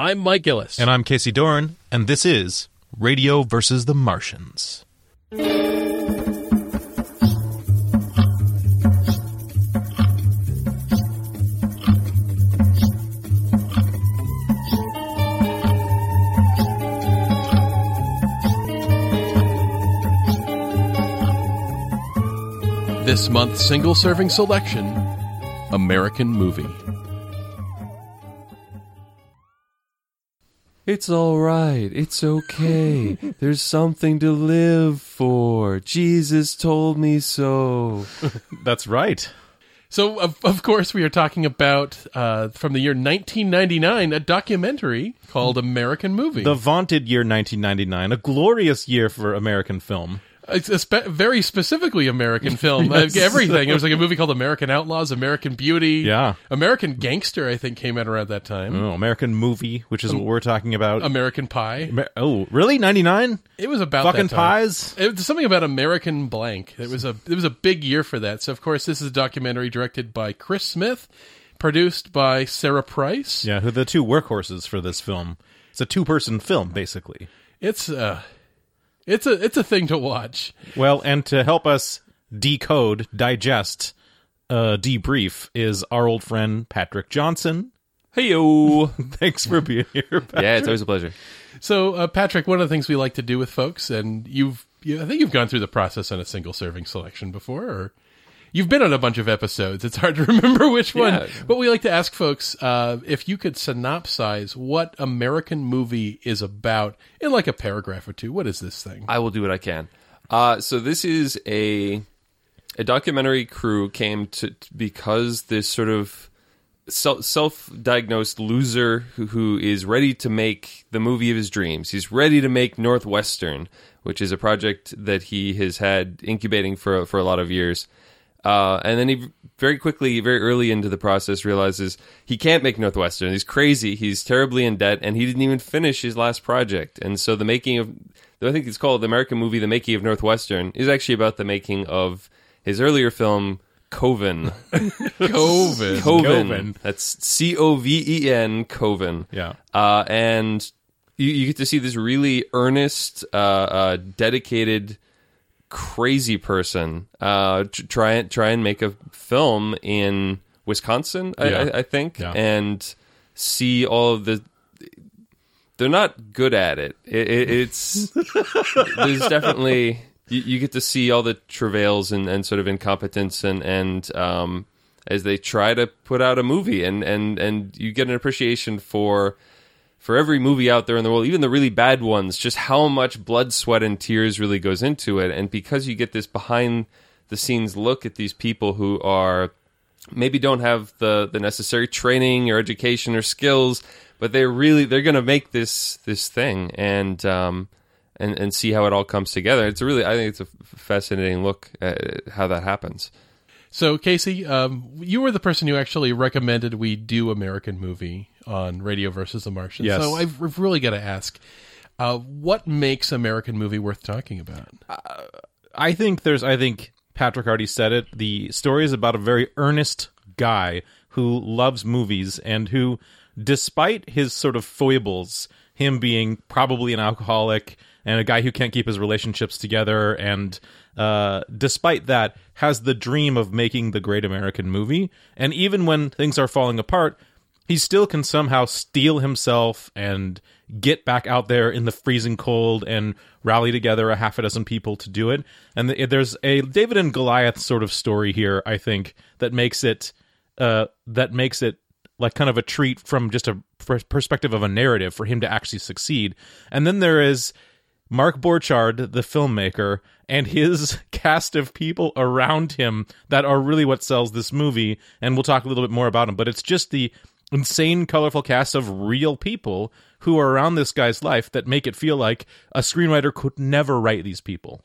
I'm Mike Gillis. And I'm Casey Doran, and this is Radio versus the Martians. this month's single serving selection American Movie. It's all right. It's okay. There's something to live for. Jesus told me so. That's right. So, of, of course, we are talking about uh, from the year 1999 a documentary called American Movie. The vaunted year 1999, a glorious year for American film. It's a spe- very specifically American film. Yes. Like everything. It was like a movie called American Outlaws, American Beauty. Yeah. American Gangster, I think, came out around that time. Oh, American Movie, which is um, what we're talking about. American Pie. Amer- oh, really? 99? It was about Fucking pies? It was something about American blank. It was a it was a big year for that. So, of course, this is a documentary directed by Chris Smith, produced by Sarah Price. Yeah, who the two workhorses for this film. It's a two-person film, basically. It's uh it's a it's a thing to watch. Well, and to help us decode, digest, uh, debrief is our old friend Patrick Johnson. Hey yo! Thanks for being here. Patrick. Yeah, it's always a pleasure. So, uh, Patrick, one of the things we like to do with folks, and you've, you, I think you've gone through the process on a single serving selection before, or You've been on a bunch of episodes. It's hard to remember which one. Yeah. But we like to ask folks uh, if you could synopsize what American movie is about in like a paragraph or two. What is this thing? I will do what I can. Uh, so this is a a documentary crew came to because this sort of self diagnosed loser who, who is ready to make the movie of his dreams. He's ready to make Northwestern, which is a project that he has had incubating for for a lot of years. Uh, and then he very quickly, very early into the process, realizes he can't make Northwestern. He's crazy. He's terribly in debt, and he didn't even finish his last project. And so the making of, I think it's called the American movie, The Making of Northwestern, is actually about the making of his earlier film, Coven. Coven. Coven. That's C O V E N, Coven. Yeah. Uh, and you, you, get to see this really earnest, uh, uh dedicated crazy person uh, try and try and make a film in Wisconsin, I, yeah. I, I think, yeah. and see all of the. They're not good at it. it, it it's there's definitely you, you, get to see all the travails and, and sort of incompetence and and um, as they try to put out a movie and and and you get an appreciation for for every movie out there in the world, even the really bad ones, just how much blood, sweat, and tears really goes into it. And because you get this behind the scenes look at these people who are maybe don't have the, the necessary training or education or skills, but they're really they're going to make this this thing and um, and and see how it all comes together. It's a really I think it's a fascinating look at how that happens. So, Casey, um, you were the person who actually recommended we do American movie on Radio versus the Martian. Yes. So, I've really got to ask, uh, what makes American movie worth talking about? Uh, I think there's. I think Patrick already said it. The story is about a very earnest guy who loves movies and who, despite his sort of foibles, him being probably an alcoholic and a guy who can't keep his relationships together and uh, despite that, has the dream of making the great American movie. And even when things are falling apart, he still can somehow steel himself and get back out there in the freezing cold and rally together a half a dozen people to do it. And there's a David and Goliath sort of story here, I think, that makes it uh, that makes it like kind of a treat from just a perspective of a narrative for him to actually succeed. And then there is Mark Borchardt, the filmmaker, and his cast of people around him that are really what sells this movie. And we'll talk a little bit more about them, but it's just the insane, colorful cast of real people who are around this guy's life that make it feel like a screenwriter could never write these people.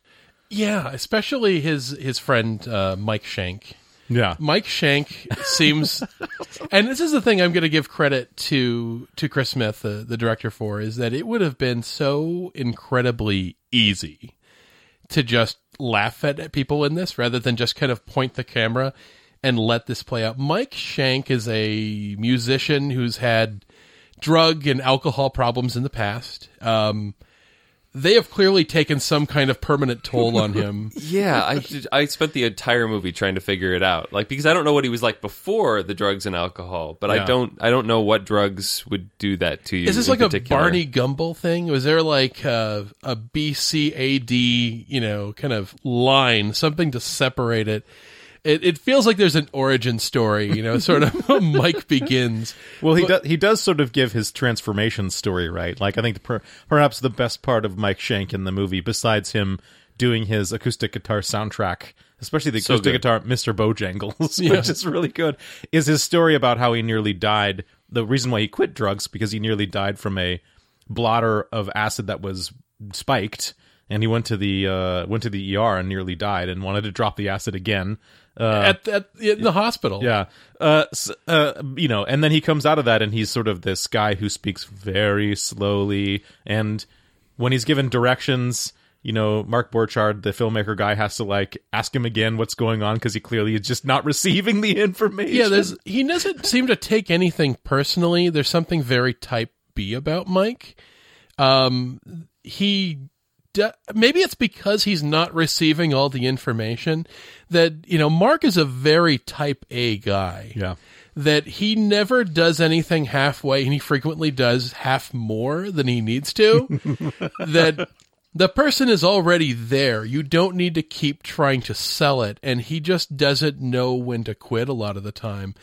Yeah, especially his his friend uh, Mike Shank. Yeah. Mike Shank seems and this is the thing I'm going to give credit to to Chris Smith the, the director for is that it would have been so incredibly easy to just laugh at people in this rather than just kind of point the camera and let this play out. Mike Shank is a musician who's had drug and alcohol problems in the past. Um, they have clearly taken some kind of permanent toll on him. Yeah, I I spent the entire movie trying to figure it out. Like because I don't know what he was like before the drugs and alcohol, but Yeah. I don't I don't know what drugs would do that to you. Is this like a. Barney Gumble thing? Was there like a, a BCAD, you know, kind of line, something to separate it? It, it feels like there's an origin story, you know, sort of Mike begins. Well, he does. He does sort of give his transformation story, right? Like I think per, perhaps the best part of Mike Shank in the movie, besides him doing his acoustic guitar soundtrack, especially the So acoustic good. guitar "Mr. Bojangles," Yeah. which is really good, is his story about how he nearly died. The reason why he quit drugs because he nearly died from a blotter of acid that was spiked, and he went to the uh, went to the ER and nearly died, and wanted to drop the acid again. Uh, at, at in the hospital. yeah. Uh, s- uh, you know, and then he comes out of that and he's sort of this guy who speaks very slowly. And when he's given directions, you know, Mark Borchardt, the filmmaker guy, has to like ask him again what's going on because he clearly is just not receiving the information. Yeah, there's he doesn't seem to take anything personally. There's something very type B about Mike. Um, he d- maybe it's because he's not receiving all the information that you know. Mark is a very type A guy. Yeah. That he never does anything halfway, and he frequently does half more than he needs to. that the person is already there. You don't need to keep trying to sell it, and he just doesn't know when to quit a lot of the time.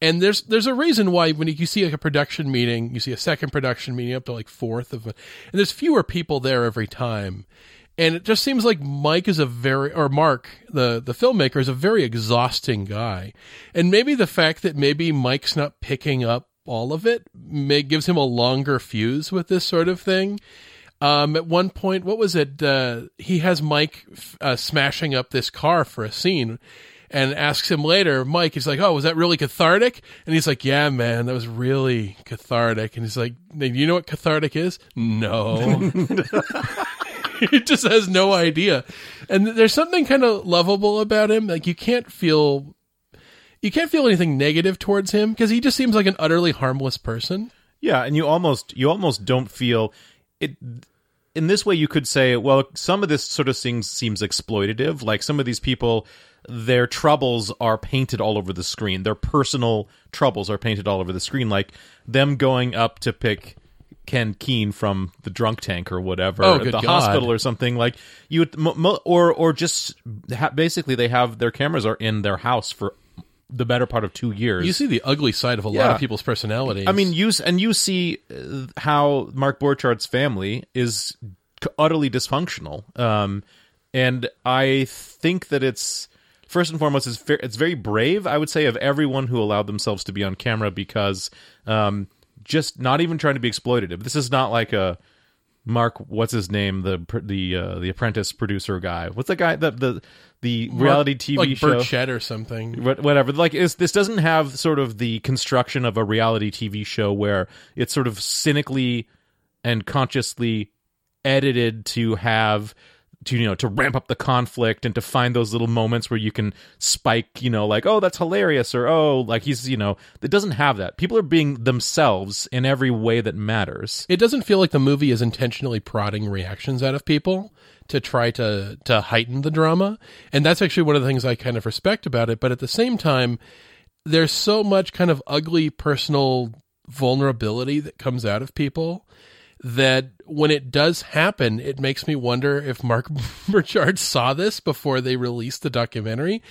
And there's there's a reason why when you see like a production meeting, you see a second production meeting up to like fourth of, and there's fewer people there every time. And it just seems like Mike is a very, or Mark, the, the filmmaker, is a very exhausting guy. And maybe the fact that maybe Mike's not picking up all of it may gives him a longer fuse with this sort of thing. Um, at one point, what was it? Uh, he has Mike uh, smashing up this car for a scene and asks him later, Mike, he's like, Oh, was that really cathartic? And he's like, Yeah, man, that was really cathartic. And he's like, You know what cathartic is? No. he just has no idea. And there's something kind of lovable about him. Like, you can't feel. You can't feel anything negative towards him because he just seems like an utterly harmless person. Yeah, and you almost you almost don't feel it in this way you could say, well, some of this sort of things seems exploitative. Like some of these people their troubles are painted all over the screen. Their personal troubles are painted all over the screen like them going up to pick Ken Keen from the drunk tank or whatever Oh, at the God. hospital or something like you would, or or just ha- basically they have their cameras are in their house for the better part of 2 years. You see the ugly side of a lot of people's personalities. I mean, you and you see uh, how Mark Borchardt's family is utterly dysfunctional. Um, and I think that it's first and foremost, it's, it's very brave. I would say of everyone who allowed themselves to be on camera because um, just not even trying to be exploitative. This is not like a Mark. What's his name? The the uh, the Apprentice producer guy. What's that guy? The the the reality TV like show. Bert Shed or something. Whatever like this doesn't have sort of the construction of a reality tv show where it's sort of cynically and consciously edited to have to you know to ramp up the conflict and to find those little moments where you can spike you know like oh that's hilarious or oh like he's you know it doesn't have that. People are being themselves in every way that matters. It doesn't feel like the movie is intentionally prodding reactions out of people to try to to heighten the drama, and that's actually one of the things I kind of respect about it. But at the same time, there's so much kind of ugly personal vulnerability that comes out of people that when it does happen, it makes me wonder if Mark Borchardt saw this before they released the documentary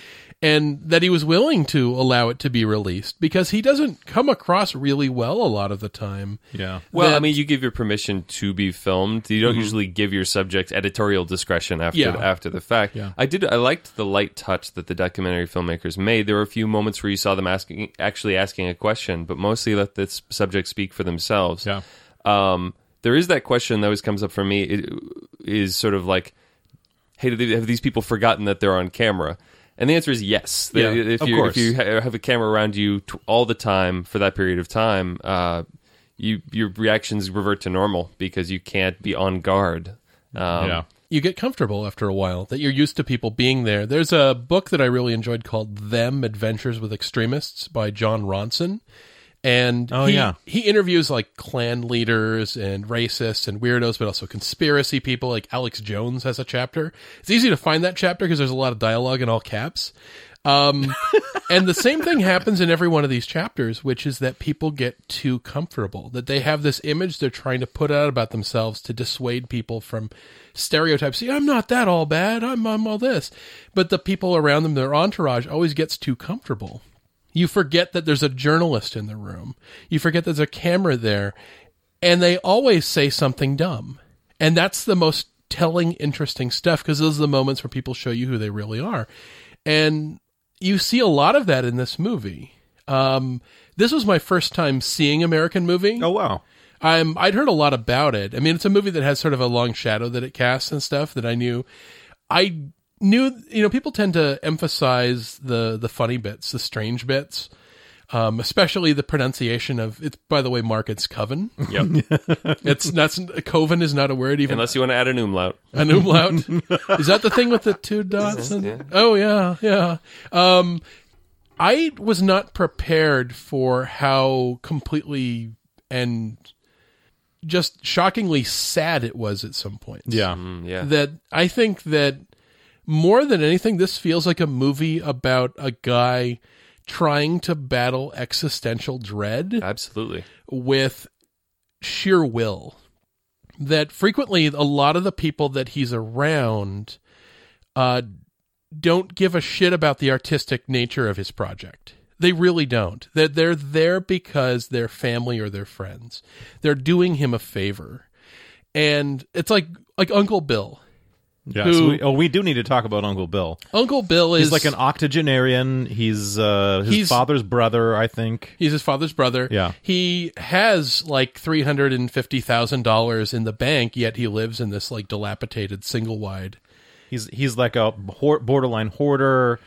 and that he was willing to allow it to be released because he doesn't come across really well a lot of the time. yeah Well, I mean, you give your permission to be filmed. You don't usually give your subject editorial discretion after Yeah. after the fact. Yeah. I did. I liked the light touch that the documentary filmmakers made. There were a few moments where you saw them asking, actually asking a question, but mostly let the subject speak for themselves. Yeah. Um, there is that question that always comes up for me. It is sort of like, hey, they, have these people forgotten that they're on camera? And the answer is yes. They- Yeah, if of you course. if you ha- have a camera around you t- all the time for that period of time, uh, you your reactions revert to normal because you can't be on guard. Um, yeah you get comfortable after a while that you're used to people being there. There's a book that I really enjoyed called Them Adventures with Extremists by Jon Ronson. And Oh, he, yeah. he interviews like Klan leaders and racists and weirdos, but also conspiracy people. Like Alex Jones has a chapter. It's easy to find that chapter because there's a lot of dialogue in all caps. Um, and the same thing happens in every one of these chapters, which is that people get too comfortable, that they have this image they're trying to put out about themselves to dissuade people from stereotypes. See, I'm not that all bad. I'm, I'm all this. But the people around them, their entourage, always gets too comfortable. You forget that there's a journalist in the room. You forget there's a camera there. And they always say something dumb. And that's the most telling, interesting stuff because those are the moments where people show you who they really are. And you see a lot of that in this movie. Um, this was my first time seeing American movie. Oh wow. I'm I'd heard a lot about it. I mean, it's a movie that has sort of a long shadow that it casts and stuff that I knew. I knew, you know, people tend to emphasize the the funny bits, the strange bits, um, especially the pronunciation of it's. By the way, Mark, it's coven. Yep. It's that's coven is not a word even. Unless you want to add an umlaut. An umlaut. Is that the thing with the two dots? and- Yeah. Oh yeah, yeah. Um, I was not prepared for how completely and just shockingly sad it was at some point Yeah. Mm, yeah. That I think that more than anything, this feels like a movie about a guy trying to battle existential dread Absolutely. with sheer will. That frequently a lot of the people that he's around uh, don't give a shit about the artistic nature of his project. They really don't. They're, they're there because they're family or they're friends. They're doing him a favor. And it's like like Uncle Bill. Yeah. Who- so we, oh, we do need to talk about Uncle Bill. Uncle Bill is He's like an octogenarian. He's uh, his He's- father's brother, I think. He's his father's brother. Yeah. He has like three hundred and fifty thousand dollars in the bank, yet he lives in this like dilapidated single wide. He's he's like a borderline hoarder.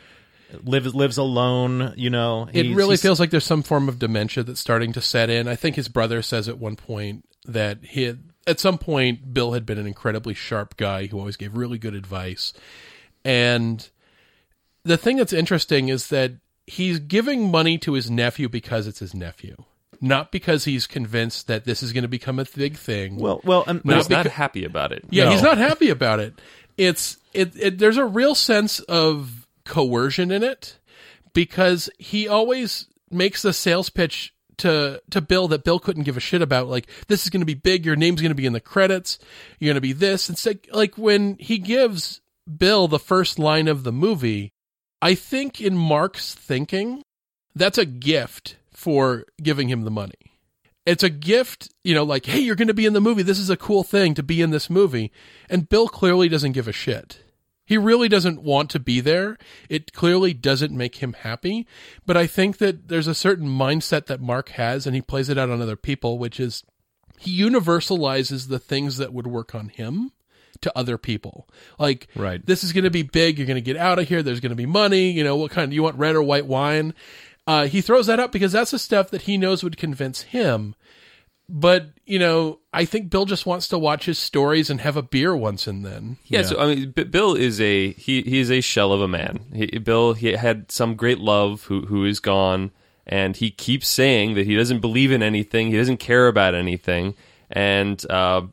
Lives lives alone. You know. It really feels like there's some form of dementia that's starting to set in. I think his brother says at one point that he at some point Bill had been an incredibly sharp guy who always gave really good advice. And the thing that's interesting is that he's giving money to his nephew because it's his nephew, not because he's convinced that this is going to become a big thing. Well, well, But Not he's not happy about it. Yeah, No. he's not happy about it. It's it, it there's a real sense of coercion in it because he always makes the sales pitch to to Bill that Bill couldn't give a shit about like this is going to be big, your name's going to be in the credits, you're going to be this and so, like when he gives Bill the first line of the movie, I think in Mark's thinking that's a gift for giving him the money it's a gift, you know, like, hey, you're going to be in the movie. This is a cool thing to be in this movie. And Bill clearly doesn't give a shit. He really doesn't want to be there. It clearly doesn't make him happy. But I think that there's a certain mindset that Mark has, and he plays it out on other people, which is he universalizes the things that would work on him to other people. Like, Right. this is going to be big. You're going to get out of here. There's going to be money. You know, what kind? You want red or white wine? Uh, he throws that up because that's the stuff that he knows would convince him. But you know, I think Bill just wants to watch his stories and have a beer once and then. Yeah, Yeah. so I mean, B- Bill is a he. He is a shell of a man. He, Bill he had some great love who who is gone, and he keeps saying that he doesn't believe in anything. He doesn't care about anything, and uh,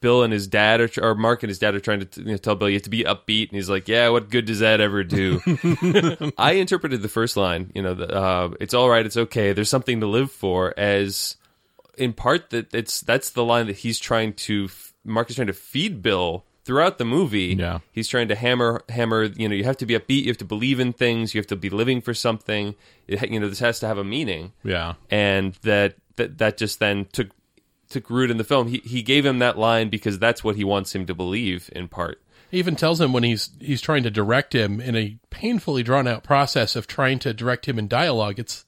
Bill and his dad are, or Mark and his dad are trying to you know, tell Bill you have to be upbeat, and he's like, "Yeah, what good does that ever do?" I interpreted the first line, you know, the, uh, "It's all right, it's okay. There's something to live for," as in part that it's that's the line that he's trying to Mark is trying to feed Bill throughout the movie. Yeah. he's trying to hammer hammer. You know, you have to be upbeat. You have to believe in things. You have to be living for something. It, you know, this has to have a meaning yeah. and that that that just then took took root in the film. He he gave him that line because that's what he wants him to believe in part. He even tells him when he's he's trying to direct him in a painfully drawn out process of trying to direct him in dialogue. It's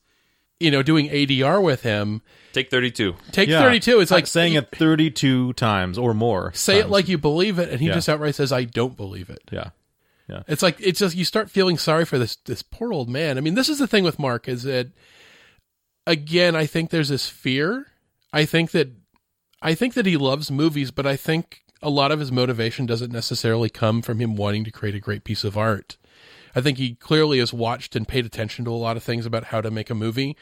you know doing ADR with him. Take thirty two. Take Yeah. thirty two. It's like saying it 32 times or more. Say it times. like you believe it, and he Yeah. just outright says, "I don't believe it." Yeah. Yeah. It's like it's just you start feeling sorry for this this poor old man. I mean, this is the thing with Mark is that again, I think there's this fear. I think that I think that he loves movies, but I think a lot of his motivation doesn't necessarily come from him wanting to create a great piece of art. I think he clearly has watched and paid attention to a lot of things about how to make a movie,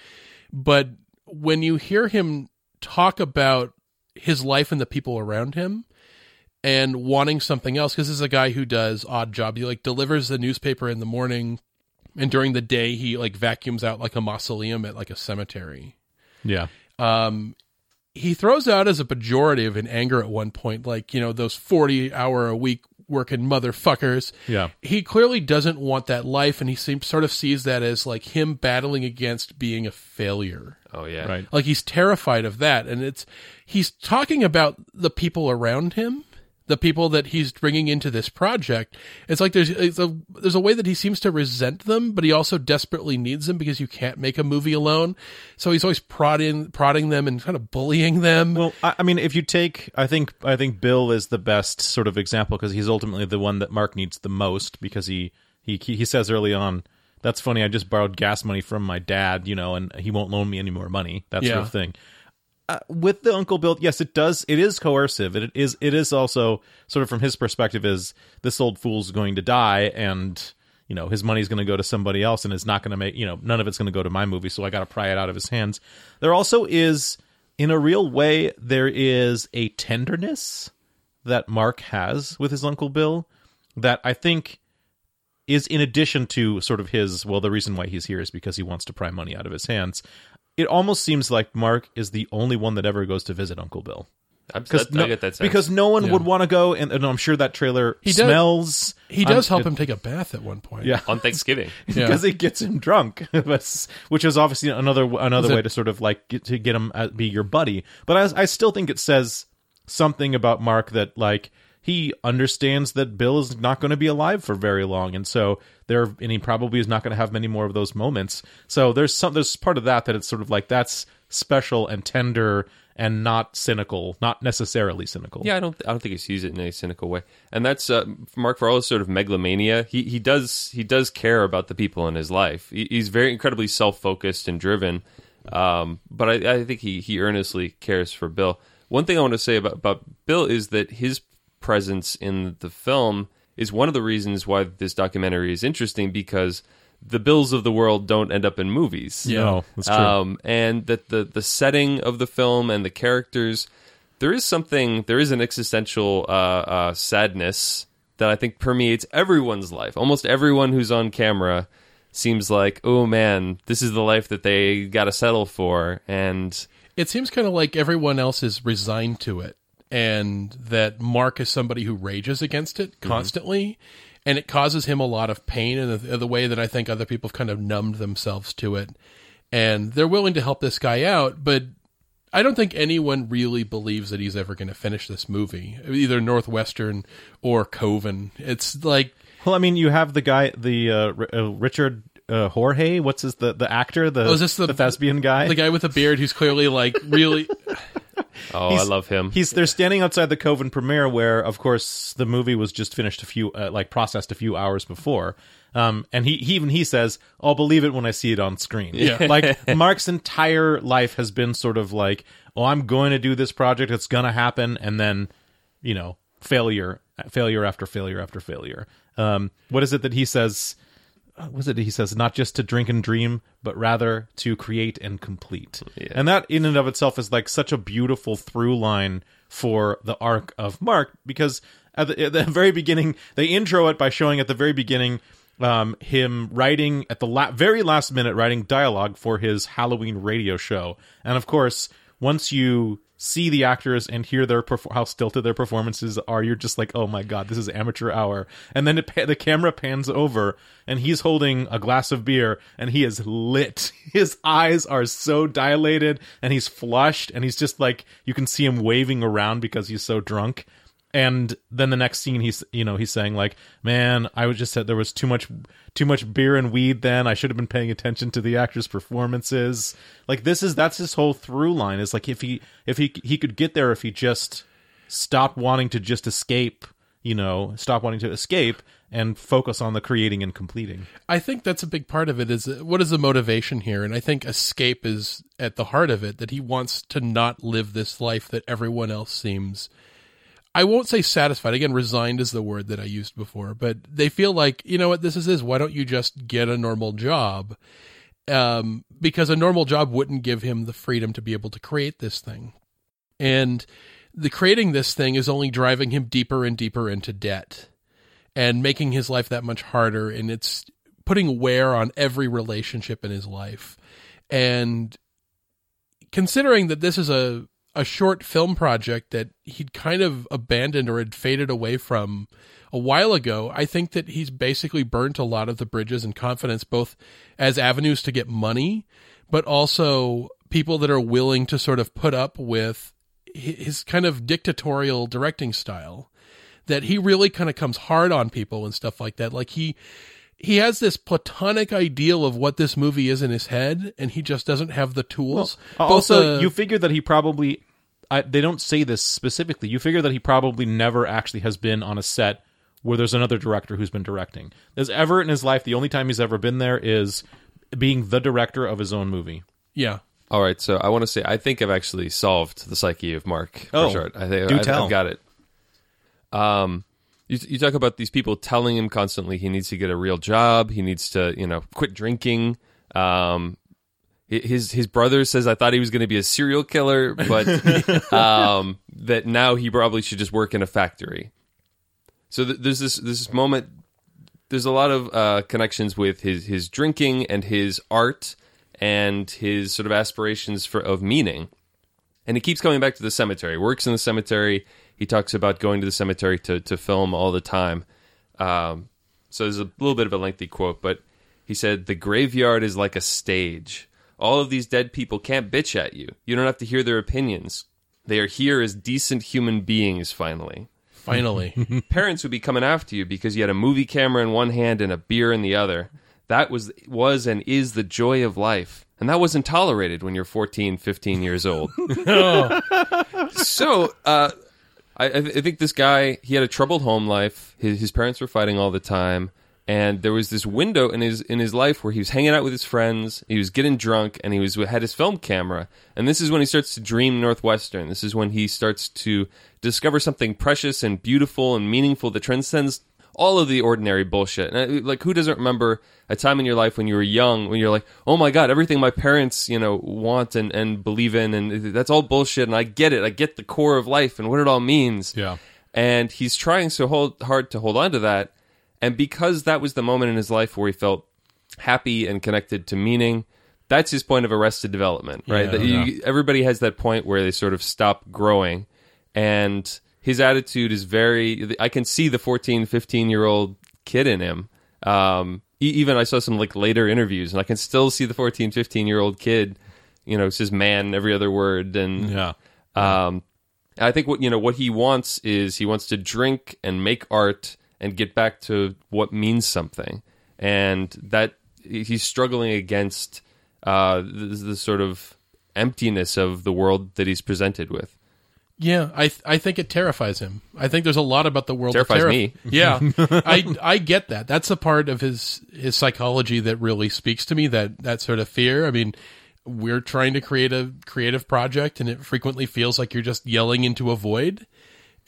but when you hear him talk about his life and the people around him and wanting something else because this is a guy who does odd jobs. He like delivers the newspaper in the morning and during the day he like vacuums out like a mausoleum at like a cemetery. Yeah. um he throws out as a pejorative in anger at one point like you know those 40 hour a week working motherfuckers Yeah. he clearly doesn't want that life and he seems sort of sees that as like him battling against being a failure Oh yeah. Right. like he's terrified of that and it's he's talking about the people around him the people that he's bringing into this project it's like there's it's a there's a way that he seems to resent them but he also desperately needs them because you can't make a movie alone so he's always prodding prodding them and kind of bullying them Well, I, I mean, if you take, I think, I think Bill is the best sort of example because he's ultimately the one that Mark needs the most because he he he says early on, "That's funny. I just borrowed gas money from my dad, you know, and he won't loan me any more money." That sort of thing. Uh, with the Uncle Bill, yes, it does. It is coercive. It is. It is also sort of from his perspective is this old fool's going to die and. You know his money's going to go to somebody else, and it's not going to make you know none of it's going to go to my movie. So I got to pry it out of his hands. There also is in a real way, there is a tenderness that Mark has with his Uncle Bill that I think is in addition to sort of his, well, the reason why he's here is because he wants to pry money out of his hands. It almost seems like Mark is the only one that ever goes to visit Uncle Bill. Because that, I get that sense. because no one would want to go, and, and I'm sure that trailer does- smells. he does um, help him take a bath at one point Yeah, on Thanksgiving. Yeah. because it gets him drunk, But- which is obviously another another Is it- way to sort of like get, to get him uh, be your buddy. But I, I still think it says something about Mark that like he understands that Bill is not going to be alive for very long, and so there and he probably is not going to have many more of those moments. So there's some there's part of that that it's sort of like that's special and tender and not cynical, not necessarily cynical. Yeah, I don't. I don't think he sees it in a cynical way, and that's uh, Mark his sort of megalomania. He he does he does care about the people in his life. He, he's very incredibly self focused and driven, um, but I, I think he he earnestly cares for Bill. One thing I want to say about about Bill is that his presence in the film is one of the reasons why this documentary is interesting because the Bills of the world don't end up in movies. No, that's true. Um, and that the the setting of the film and the characters, there is something, there is an existential uh, uh, sadness that I think permeates everyone's life. Almost everyone who's on camera seems like, oh man, this is the life that they got to settle for, and it seems kind of like everyone else is resigned to it and that mark is somebody who rages against it constantly and it causes him a lot of pain in the, the way that i think other people have kind of numbed themselves to it and they're willing to help this guy out but i don't think anyone really believes that he's ever going to finish this movie either northwestern or coven it's like Well, I mean, you have the guy, the uh, R- uh, Richard uh, Jorge. What's his the the actor, the Oh, is this the- thespian guy? the guy with the beard who's clearly like really oh, I love him. He's they're standing outside the Coven premiere, where of course the movie was just finished a few uh, like processed a few hours before. Um, and he, he even he says, "I'll believe it when I see it on screen." Yeah. like Mark's entire life has been sort of like, "Oh, I'm going to do this project. It's going to happen," and then, you know, failure, failure after failure after failure. Um, what is it that he says? Uh, was it he says? Not just to drink and dream, but rather to create and complete. And that, in and of itself, is like such a beautiful through line for the arc of Mark because at the, at the very beginning, they intro it by showing at the very beginning um, him writing at the la- very last minute, writing dialogue for his Halloween radio show. And of course, once you see the actors and hear their perf- how stilted their performances are, you're just like, oh my god, this is amateur hour. And then pa- the camera pans over, and he's holding a glass of beer, and he is lit. His eyes are so dilated, and he's flushed, and he's just like you can see him waving around because he's so drunk. And then the next scene, he's you know he's saying like, "Man, I was just said there was too much too much beer and weed. Then I should have been paying attention to the actors' performances. Like this is that's his whole through line. Is like if he if he he could get there if he just stopped wanting to just escape, you know, stop wanting to escape and focus on the creating and completing. I think that's a big part of it is uh, what is the motivation here? And I think escape is at the heart of it that he wants to not live this life that everyone else seems I won't say satisfied. Again, resigned is the word that I used before, but they feel like, you know what, this is this. Why don't you just get a normal job? um, because a normal job wouldn't give him the freedom to be able to create this thing. And the creating this thing is only driving him deeper and deeper into debt and making his life that much harder. And it's putting wear on every relationship in his life. And considering that this is a, a short film project that he'd kind of abandoned or had faded away from a while ago, I think that he's basically burnt a lot of the bridges and confidence, both as avenues to get money, but also people that are willing to sort of put up with his kind of dictatorial directing style. That he really kind of comes hard on people and stuff like that. Like he, he has this platonic ideal of what this movie is in his head, and he just doesn't have the tools. Well, also, you figure that he probably. I, they don't say this specifically. You figure that he probably never actually has been on a set where there's another director who's been directing. There's ever in his life, the only time he's ever been there is being the director of his own movie. Yeah. All right, so I want to say I think I've actually solved the psyche of Mark. Oh, for sure. I think do I've, tell. I've got it. Um, you, you talk about these people telling him constantly he needs to get a real job. He needs to, you know, quit drinking. Um, his his brother says I thought he was going to be a serial killer, but um, that now he probably should just work in a factory. So th- there's this this moment. There's a lot of uh, connections with his his drinking and his art and his sort of aspirations for of meaning. And he keeps coming back to the cemetery. Works in the cemetery. He talks about going to the cemetery to to film all the time. Um, so there's a little bit of a lengthy quote, but he said, "The graveyard is like a stage. All of these dead people can't bitch at you. You don't have to hear their opinions. They are here as decent human beings. Finally." Finally. parents would be coming after you because you had a movie camera in one hand and a beer in the other. That was was and is the joy of life. And that wasn't tolerated when you're 14, 15 years old. so, uh, I, I think this guy, he had a troubled home life. His, his parents were fighting all the time. And there was this window in his in his life where he was hanging out with his friends, he was getting drunk, and he was had his film camera. And this is when he starts to dream Northwestern. This is when he starts to discover something precious and beautiful and meaningful that transcends all of the ordinary bullshit. And uh, like, who doesn't remember a time in your life when you were young, when you're like, oh my god, everything my parents, you know, want and and believe in, and that's all bullshit. And I get it. I get the core of life and what it all means. Yeah. And he's trying so hold, hard to hold on to that. And because that was the moment in his life where he felt happy and connected to meaning, that's his point of arrested development, right? Yeah, that you, everybody has that point where they sort of stop growing. And his attitude is very, I can see the 14, 15 year old kid in him. Um, even I saw some like later interviews and I can still see the 14, 15 year old kid, you know, says man every other word. And, Yeah. um, I think what you know what he wants is he wants to drink and make art and get back to what means something, and that he's struggling against uh, the, the sort of emptiness of the world that he's presented with. Yeah, I th- I think it terrifies him. I think there's a lot about the world that Terrifies terri- me. Yeah, I I get that. That's a part of his his psychology that really speaks to me. That that sort of fear. I mean, we're trying to create a creative project, and it frequently feels like you're just yelling into a void.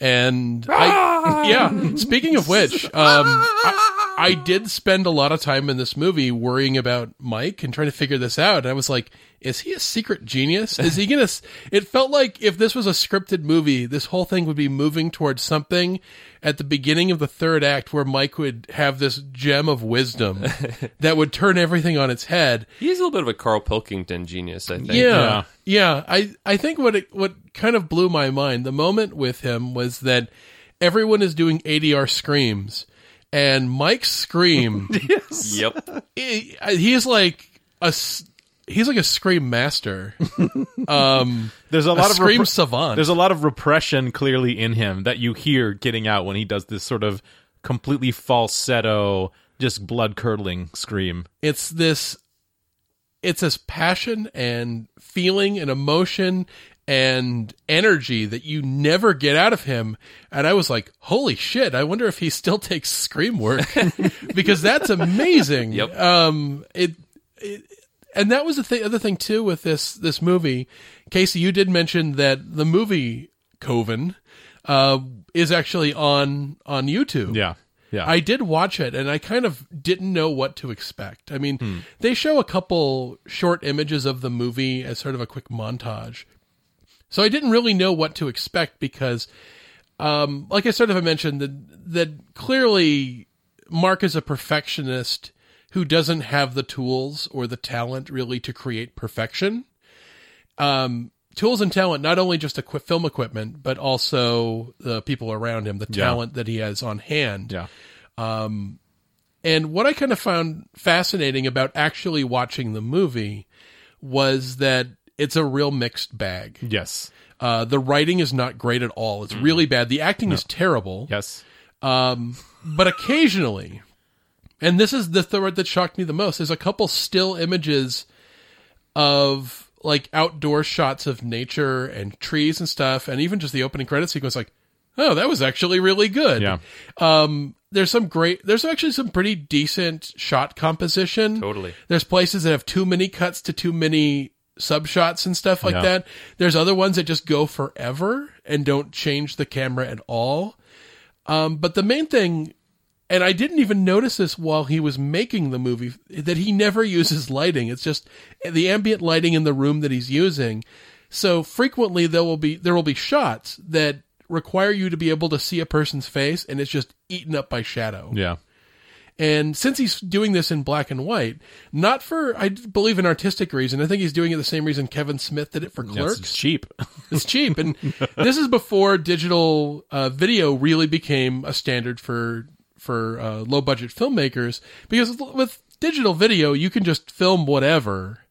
And I, yeah. Speaking of which, um, I, I did spend a lot of time in this movie worrying about Mike and trying to figure this out. And I was like, is he a secret genius? Is he gonna? s- It felt like if this was a scripted movie, this whole thing would be moving towards something at the beginning of the third act where Mike would have this gem of wisdom that would turn everything on its head. He's a little bit of a Carl Pilkington genius, I think. Yeah, yeah. I I think what it what kind of blew my mind the moment with him was that everyone is doing ADR screams, and Mike's scream Yep. he, he's like a he's like a scream master. Um, There's a a lot of scream repre- savant. There's a lot of repression clearly in him that you hear getting out when he does this sort of completely falsetto, just blood curdling scream. it's this it's this passion and feeling and emotion and energy that you never get out of him and i was like holy shit i wonder if he still takes scream work because that's amazing Yep. um it, it and that was the th- other thing too with this this movie casey you did mention that the movie coven uh is actually on on youtube Yeah. Yeah. I did watch it and I kind of didn't know what to expect. I mean, they show a couple short images of the movie as sort of a quick montage. So I didn't really know what to expect because, um, like I sort of mentioned, that, that clearly Mark is a perfectionist who doesn't have the tools or the talent really to create perfection. Um, tools and talent, not only just equi- film equipment, but also the people around him, the talent that he has on hand. Yeah. Um, And what I kind of found fascinating about actually watching the movie was that it's a real mixed bag. Yes. Uh, the writing is not great at all. It's really bad. The acting is terrible. Yes. Um, but occasionally, and this is the thread that shocked me the most, there's a couple still images of like outdoor shots of nature and trees and stuff, and even just the opening credit sequence. Like, oh, that was actually really good. Yeah. Um, there's some great. There's actually some pretty decent shot composition. Totally. There's places that have too many cuts to too many sub shots and stuff like Yeah. that. There's other ones that just go forever and don't change the camera at all. Um, but the main thing, and I didn't even notice this while he was making the movie, that he never uses lighting. It's just the ambient lighting in the room that he's using. So frequently there will be there will be shots that require you to be able to see a person's face, and it's just eaten up by shadow. Yeah. And since he's doing this in black and white, not for I believe an artistic reason, I think he's doing it the same reason Kevin Smith did it for Clerks. it's cheap. It's cheap, and this is before digital uh, video really became a standard for for uh, low budget filmmakers. Because with digital video, you can just film whatever,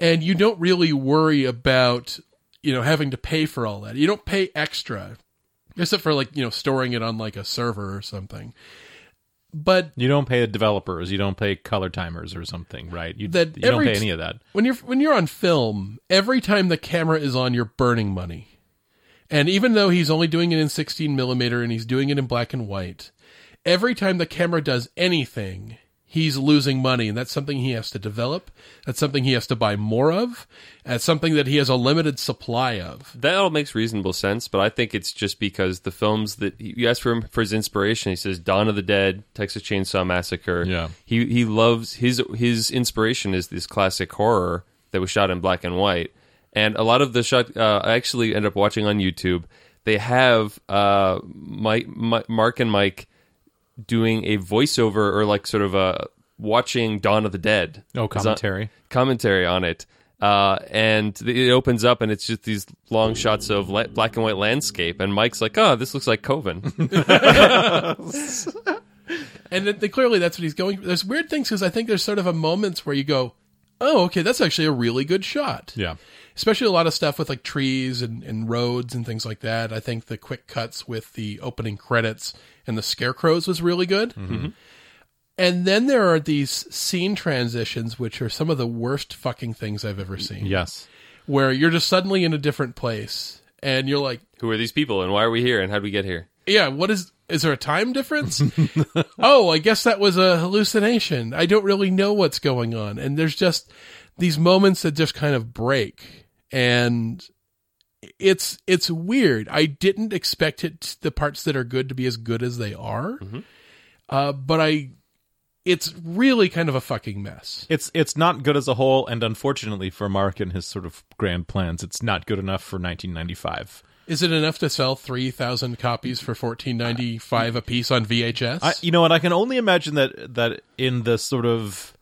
and you don't really worry about you know having to pay for all that. You don't pay extra, except for like you know storing it on like a server or something. But You don't pay the developers. You don't pay color timers or something, right? You, That you don't pay any of that. when you're when you're on film, every time the camera is on, you're burning money. And even though he's only doing it in 16 millimeter and he's doing it in black and white, every time the camera does anything, he's losing money, and that's something he has to develop. That's something he has to buy more of. That's something that he has a limited supply of. That all makes reasonable sense, but I think it's just because the films that you asked for him for his inspiration. He says Dawn of the Dead, Texas Chainsaw Massacre. Yeah. he he loves his his inspiration is this classic horror that was shot in black and white, and a lot of the shot uh, I actually end up watching on YouTube. They have uh, Mike, Mi- Mark and Mike doing a voiceover or like sort of a watching Dawn of the Dead. Oh, It's on- commentary. commentary on it. Uh, and it opens up and it's just these long shots of la- black and white landscape. And Mike's like, oh, this looks like Coven. And then, then clearly that's what he's going. There's weird things because I think there's sort of a moments where you go, "Oh, okay, that's actually a really good shot." Yeah. especially a lot of stuff with like trees and, and roads and things like that. I think the quick cuts with the opening credits and the scarecrows was really good. Mm-hmm. Mm-hmm. And then there are these scene transitions, which are some of the worst fucking things I've ever seen. Yes. Where you're just suddenly in a different place and you're like, Who are these people and why are we here and how did we get here? yeah, what is, is there a time difference? oh, I guess that was a hallucination. I don't really know what's going on. And there's just these moments that just kind of break. And it's, it's weird. I didn't expect it, the parts that are good to be as good as they are. Uh, but I, it's really kind of a fucking mess. It's it's not good as a whole, and unfortunately for Mark and his sort of grand plans, it's not good enough for 1995. Is it enough to sell 3,000 copies for 14.95 a piece on VHS? I, you know what? I can only imagine that that in the sort of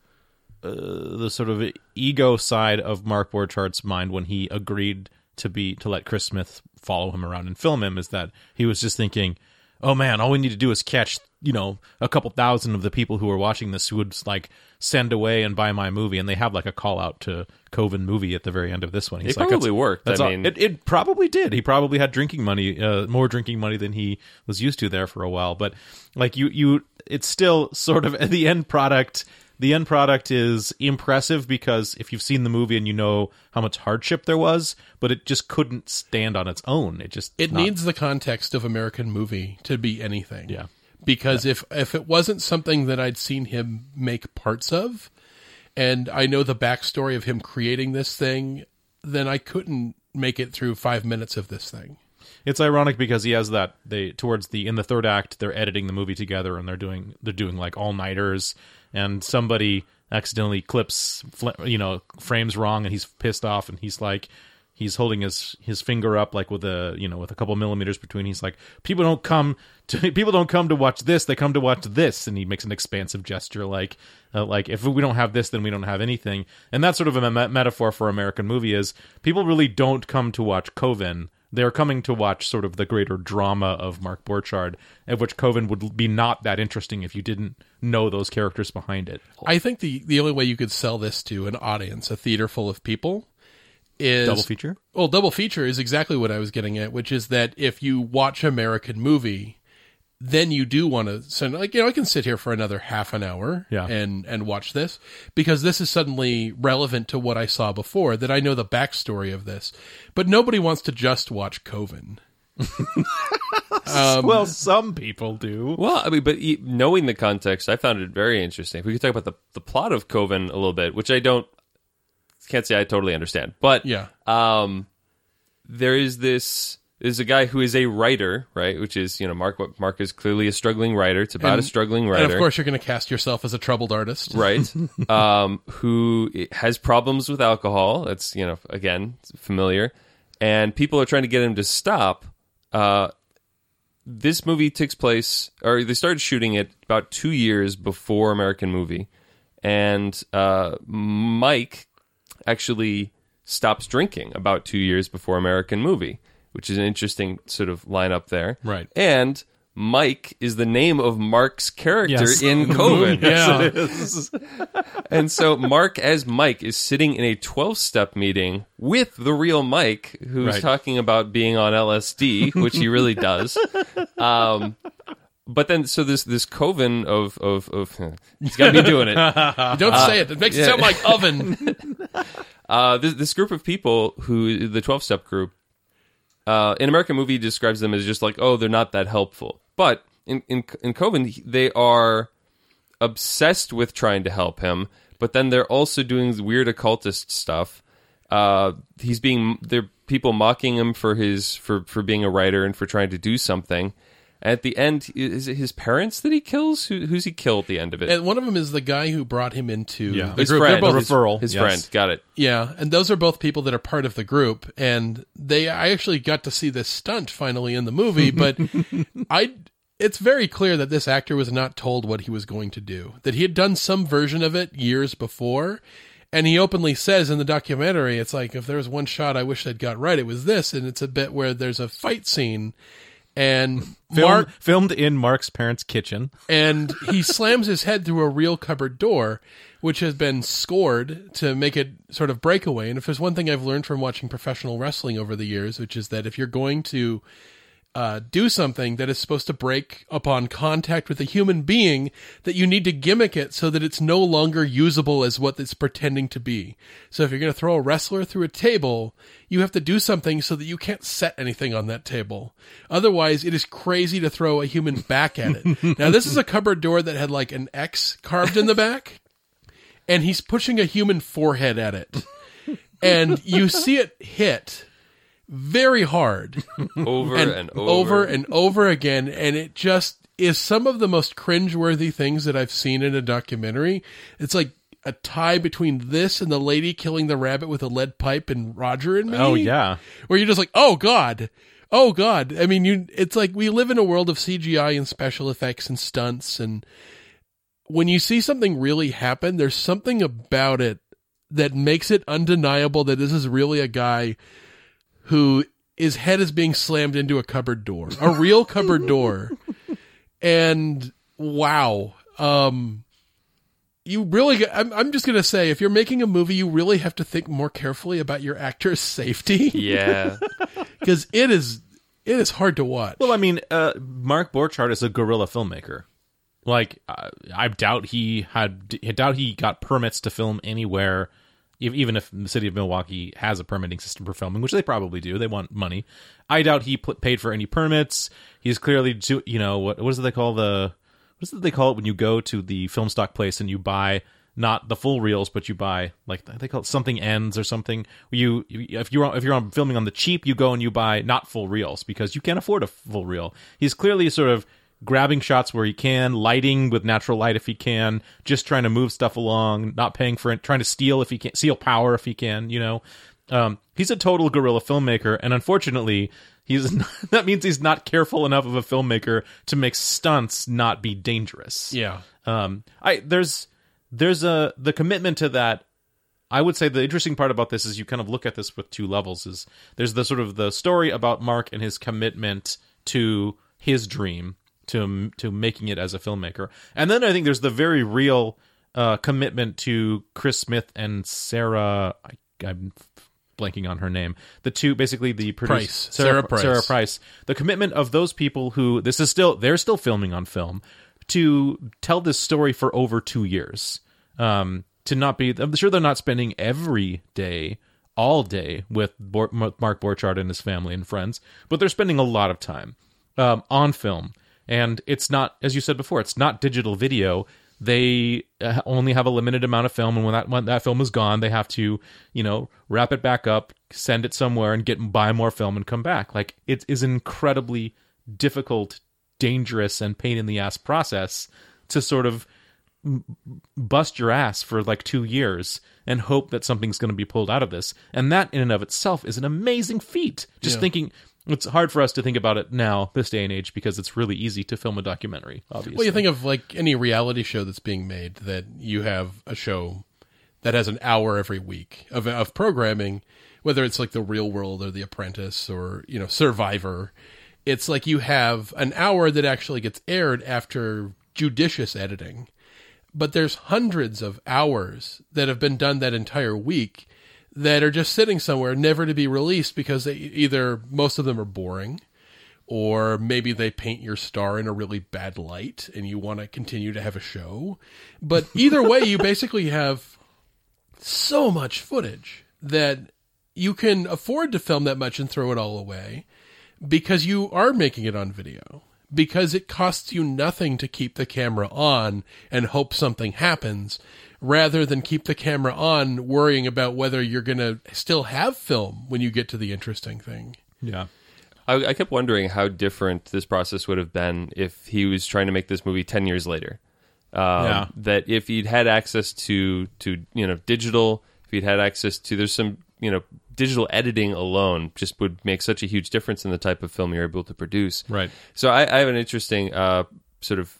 uh, the sort of ego side of Mark Borchardt's mind when he agreed to be to let Chris Smith follow him around and film him is that he was just thinking, "Oh man, all we need to do is catch you know a couple thousand of the people who are watching this who would like send away and buy my movie." And they have like a call out to Coven movie at the very end of this one. He's It like, probably "That's- worked. That's I mean- it, it probably did. He probably had drinking money, uh, more drinking money than he was used to there for a while. But like you, you, it's still sort of the end product. The end product is impressive because if you've seen the movie and you know how much hardship there was, but it just couldn't stand on its own. It just It not- needs the context of American movie to be anything. Yeah. Because if if it wasn't something that I'd seen him make parts of, and I know the backstory of him creating this thing, then I couldn't make it through five minutes of this thing. It's ironic because he has that they towards the in the third act they're editing the movie together and they're doing they're doing like all nighters and somebody accidentally clips you know frames wrong and he's pissed off and he's like he's holding his his finger up like with a you know with a couple millimeters between he's like people don't come to people don't come to watch this they come to watch this. And he makes an expansive gesture like uh, like if we don't have this then we don't have anything. And that's sort of a me- metaphor for american movie is people really don't come to watch coven they're coming to watch sort of the greater drama of Mark Borchardt, of which Coven would be not that interesting if you didn't know those characters behind it. I think the the only way you could sell this to an audience, a theater full of people, is Double feature? Well, double feature is exactly what I was getting at, which is that if you watch American movie, then you do want to send like you know I can sit here for another half an hour Yeah. and and watch this because this is suddenly relevant to what I saw before that I know the backstory of this, but nobody wants to just watch Coven. Um, well, some people do. Well, I mean, but e- knowing the context, I found it very interesting. If we could talk about the, the plot of Coven a little bit, which I don't, can't say I totally understand, but Yeah. um, there is this. There's a guy who is a writer, right? Which is, you know, Mark. Mark is clearly a struggling writer. It's about a struggling writer, And of course, you're going to cast yourself as a troubled artist, right? um, who has problems with alcohol. That's you know again familiar, and people are trying to get him to stop. Uh, this movie takes place, or they started shooting it about two years before American Movie, and uh, Mike actually stops drinking about two years before American Movie, which is an interesting sort of lineup there, Right. And Mike is the name of Mark's character Yes. in Coven. Yeah. And so Mark as Mike is sitting in a 12 step meeting with the real Mike who's Right. talking about being on LSD, which he really does. Um but then so this this coven of of of he's got to be doing it. Don't say it. It makes it sound like oven. Uh this this group of people who the 12 step group uh in American movie describes them as just like oh they're not that helpful. But in in in Coven they are obsessed with trying to help him, but then they're also doing weird occultist stuff. Uh, he's being there. People mocking him for his for for being a writer and for trying to do something. At the end, is it his parents that he kills? Who, who's he kill at the end of it? And one of them is the guy who brought him into Yeah. the his group. friend, They're both, his, referral, his yes. friend. Got it. yeah, and those are both people that are part of the group. And they, I actually got to see this stunt finally in the movie, but I, it's very clear that this actor was not told what he was going to do. That he had done some version of it years before. And he openly says in the documentary, it's like, if there was one shot I wish I'd got right, it was this. And it's a bit where there's a fight scene and Film, Mark, filmed in Mark's parents' kitchen. and he slams his head through a real cupboard door, which has been scored to make it sort of breakaway. And if there's one thing I've learned from watching professional wrestling over the years, which is that if you're going to uh, do something that is supposed to break upon contact with a human being, that you need to gimmick it so that it's no longer usable as what it's pretending to be. So if you're going to throw a wrestler through a table, you have to do something so that you can't set anything on that table. Otherwise, it is crazy to throw a human back at it. now, this is a cupboard door that had like an X carved in the back, and he's pushing a human forehead at it. And you see it hit very hard Over and, and, over. over. and over again, and it just is some of the most cringeworthy things that I've seen in a documentary. It's like a tie between this and the lady killing the rabbit with a lead pipe and Roger and me. Oh yeah, where you're just like, oh god, oh god. I mean, you. It's like we live in a world of CGI and special effects and stunts, and when you see something really happen, there's something about it that makes it undeniable that this is really a guy who his head is being slammed into a cupboard door, a real cupboard door, and wow. Um, you really, I'm, I'm just going to say, if you're making a movie, you really have to think more carefully about your actor's safety yeah. because it is, it is hard to watch. Well, I mean, uh, Mark Borchardt is a guerrilla filmmaker. Like, uh, I doubt he had, I doubt he got permits to film anywhere. Ev- Even if the city of Milwaukee has a permitting system for filming, which they probably do, they want money. I doubt he paid for any permits. He's clearly, you know, what what is it they call the, what is it they call it when you go to the film stock place and you buy not the full reels, but you buy like they call it something ends or something. You, if you're if you're on filming on the cheap, you go and you buy not full reels because you can't afford a full reel. He's clearly sort of grabbing shots where he can, lighting with natural light if he can, just trying to move stuff along, not paying for it, trying to steal if he can, steal power if he can. You know, um, he's a total guerrilla filmmaker, and unfortunately, he's not, that means he's not careful enough of a filmmaker to make stunts not be dangerous. Yeah. Um, I there's there's a the commitment to that. I would say the interesting part about this is you kind of look at this with two levels. Is there's the sort of the story about Mark and his commitment to his dream to to making it as a filmmaker, and then I think there's the very real uh, commitment to Chris Smith and Sarah. I, I'm blanking on her name. The two, basically, the producer, Price. Sarah Price. Sarah Price. The commitment of those people who this is still they're still filming on film to tell this story for over two years. Um, to not be, I'm sure they're not spending every day, all day with Bor- Mark Borchardt and his family and friends, but they're spending a lot of time um, on film. And it's not, as you said before, it's not digital video. They uh, only have a limited amount of film, and when that when that film is gone, they have to, you know, wrap it back up, send it somewhere, and get buy more film and come back. Like it is incredibly difficult dangerous and pain in the ass process to sort of bust your ass for like two years and hope that something's going to be pulled out of this. And that in and of itself is an amazing feat. Just Yeah. thinking, it's hard for us to think about it now, this day and age, because it's really easy to film a documentary, obviously. Well, you think of like any reality show that's being made that you have a show that has an hour every week of of programming, whether it's like The Real World or The Apprentice or you know Survivor. It's like you have an hour that actually gets aired after judicious editing, but there's hundreds of hours that have been done that entire week that are just sitting somewhere never to be released because they either most of them are boring or maybe they paint your star in a really bad light and you want to continue to have a show. But either way, you basically have so much footage that you can afford to film that much and throw it all away because you are making it on video. Because it costs you nothing to keep the camera on and hope something happens rather than keep the camera on worrying about whether you're going to still have film when you get to the interesting thing. yeah. I, I kept wondering how different this process would have been if he was trying to make this movie ten years later. Um, Yeah. That if he'd had access to to you know digital, if he'd had access to there's some you know digital editing alone just would make such a huge difference in the type of film you're able to produce. Right. So I, I have an interesting uh, sort of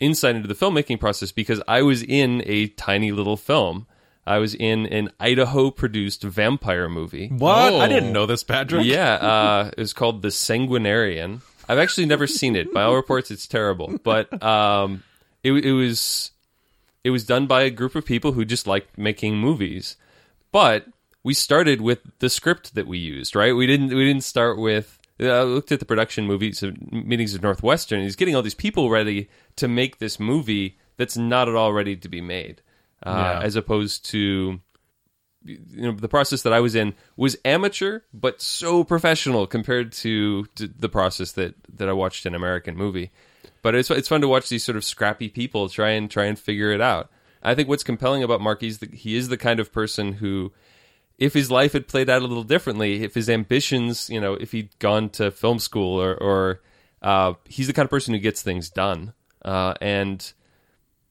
insight into the filmmaking process because I was in a tiny little film. I was in an Idaho produced vampire movie. What? Oh. I didn't know this, Patrick. Yeah, uh, it was called The Sanguinarian. I've actually never seen it. By all reports, it's terrible. But um, it, it was it was done by a group of people who just liked making movies. But we started with the script that we used, right? We didn't we didn't start with. I looked at the production movies of meetings of Northwestern. He's getting all these people ready to make this movie that's not at all ready to be made, uh, Yeah. as opposed to you know the process that I was in was amateur but so professional compared to, to the process that that I watched an American movie. But it's it's fun to watch these sort of scrappy people try and try and figure it out. I think what's compelling about Marky is that he is the kind of person who, if his life had played out a little differently, if his ambitions, you know, if he'd gone to film school or, or uh, he's the kind of person who gets things done, uh, and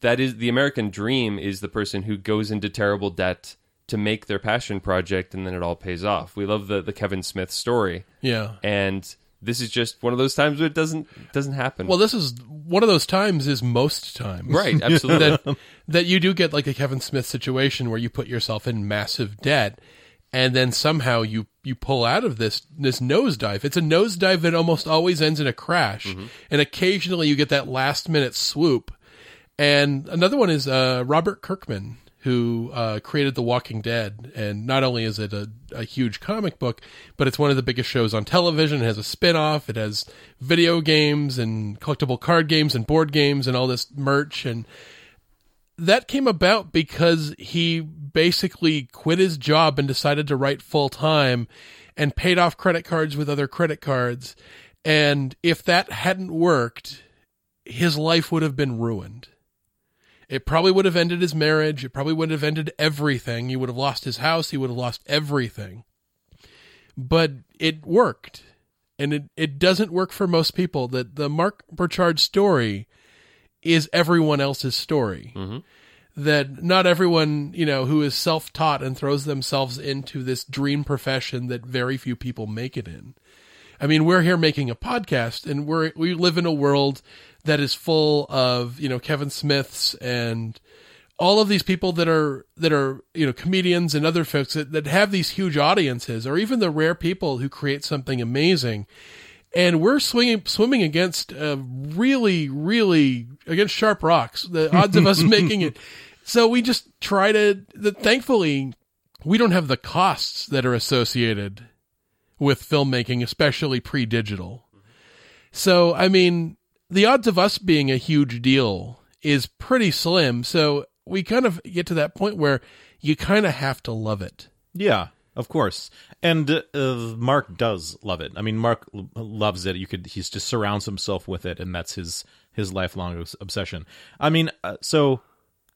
that is the American dream is the person who goes into terrible debt to make their passion project and then it all pays off. We love the the Kevin Smith story. Yeah. And this is just one of those times where it doesn't doesn't happen. Well, this is one of those times is most times. right, absolutely. that that you do get like a Kevin Smith situation where you put yourself in massive debt and then somehow you you pull out of this this nosedive. It's a nosedive that almost always ends in a crash. And occasionally you get that last minute swoop. And another one is uh, Robert Kirkman, who uh, created The Walking Dead. And not only is it a, a huge comic book, but it's one of the biggest shows on television. It has a spin off, it has video games and collectible card games and board games and all this merch. And that came about because he basically quit his job and decided to write full time and paid off credit cards with other credit cards. And if that hadn't worked, his life would have been ruined. It probably would have ended his marriage. It probably would have ended everything. He would have lost his house. He would have lost everything. But it worked. And it, it doesn't work for most people. That the Mark Borchardt story is everyone else's story. Mm-hmm. That not everyone, you know, who is self taught and throws themselves into this dream profession that very few people make it in. I mean, we're here making a podcast and we're, we live in a world that is full of, you know, Kevin Smiths and all of these people that are, that are, you know, comedians and other folks that, that have these huge audiences or even the rare people who create something amazing. And we're swinging, swimming against, uh, really, really against sharp rocks. The odds of us making it. So we just try to, the, thankfully, we don't have the costs that are associated with filmmaking, especially pre digital. So, I mean, the odds of us being a huge deal is pretty slim. So, we kind of get to that point where you kind of have to love it. Yeah, of course. And uh, Mark does love it. I mean, Mark l- loves it. You could he's just surrounds himself with it, and that's his his lifelong obs- obsession. I mean, uh, so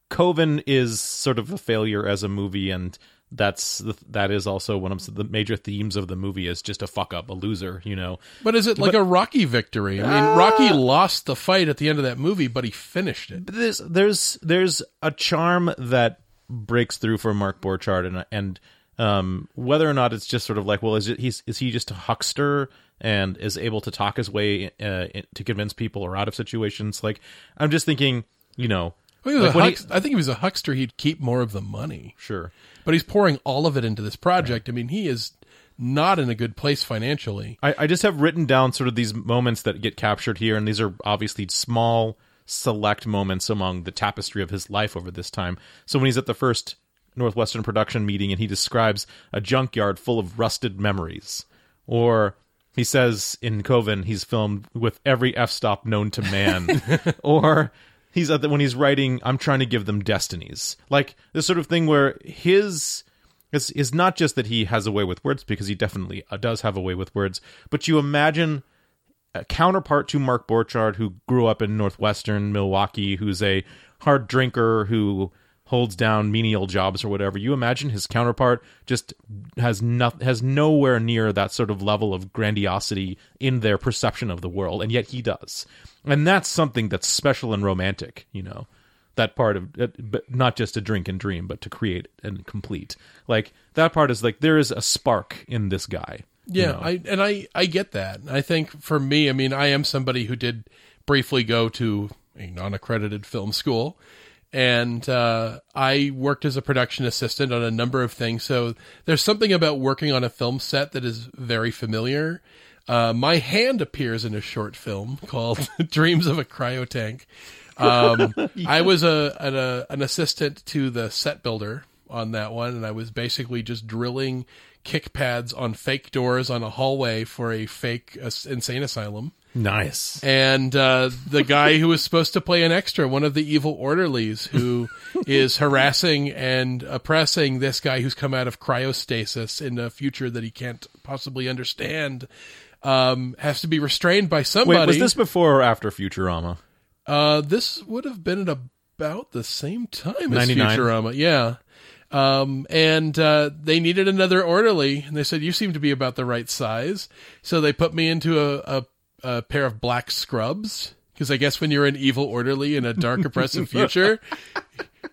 Coven is sort of a failure as a movie, and that's the, that is also one of the major themes of the movie is just a fuck up, a loser. You know, But is it like a Rocky victory? I mean, Rocky lost the fight at the end of that movie, but he finished it. There's there's there's a charm that breaks through for Mark Borchardt and and um, whether or not it's just sort of like well is it he's is he just a huckster and is able to talk his way uh, to convince people or out of situations like I'm just thinking you know Well, he was like a when he- I think he was a huckster. He'd keep more of the money, sure but he's pouring all of it into this project. I mean, he is not in a good place financially. I, I just have written down sort of these moments that get captured here, and these are obviously small, select moments among the tapestry of his life over this time. So when he's at the first Northwestern production meeting and he describes a junkyard full of rusted memories, or he says in Coven he's filmed with every f stop known to man, or he's at the, when he's writing I'm trying to give them destinies, like this sort of thing where his is is not just that he has a way with words because he definitely uh, does have a way with words, but you imagine a counterpart to Mark Borchardt who grew up in northwestern Milwaukee, who's a hard drinker who holds down menial jobs or whatever. You imagine his counterpart just has not has nowhere near that sort of level of grandiosity in their perception of the world, and yet he does, and that's something that's special and romantic, you know. That part of but not just to drink and dream, but to create and complete. Like that part is like there is a spark in this guy. you Yeah, know? I and I I get that. I think for me, I mean, I am somebody who did briefly go to a non-accredited film school, and uh, I worked as a production assistant on a number of things. So there's something about working on a film set that is very familiar. Uh, my hand appears in a short film called "Dreams of a Cryo Tank." Um, I was a an, a an assistant to the set builder on that one, and I was basically just drilling kick pads on fake doors on a hallway for a fake uh, insane asylum. nice. And uh, the guy who was supposed to play an extra, one of the evil orderlies, who is harassing and oppressing this guy who's come out of cryostasis in a future that he can't possibly understand, um, has to be restrained by somebody. Wait, was this before or after Futurama? Uh, this would have been at about the same time as Futurama. Yeah. Um, and uh, they needed another orderly, and they said, You seem to be about the right size. So they put me into a, a, a pair of black scrubs. Because I guess when you're an evil orderly in a dark, oppressive future,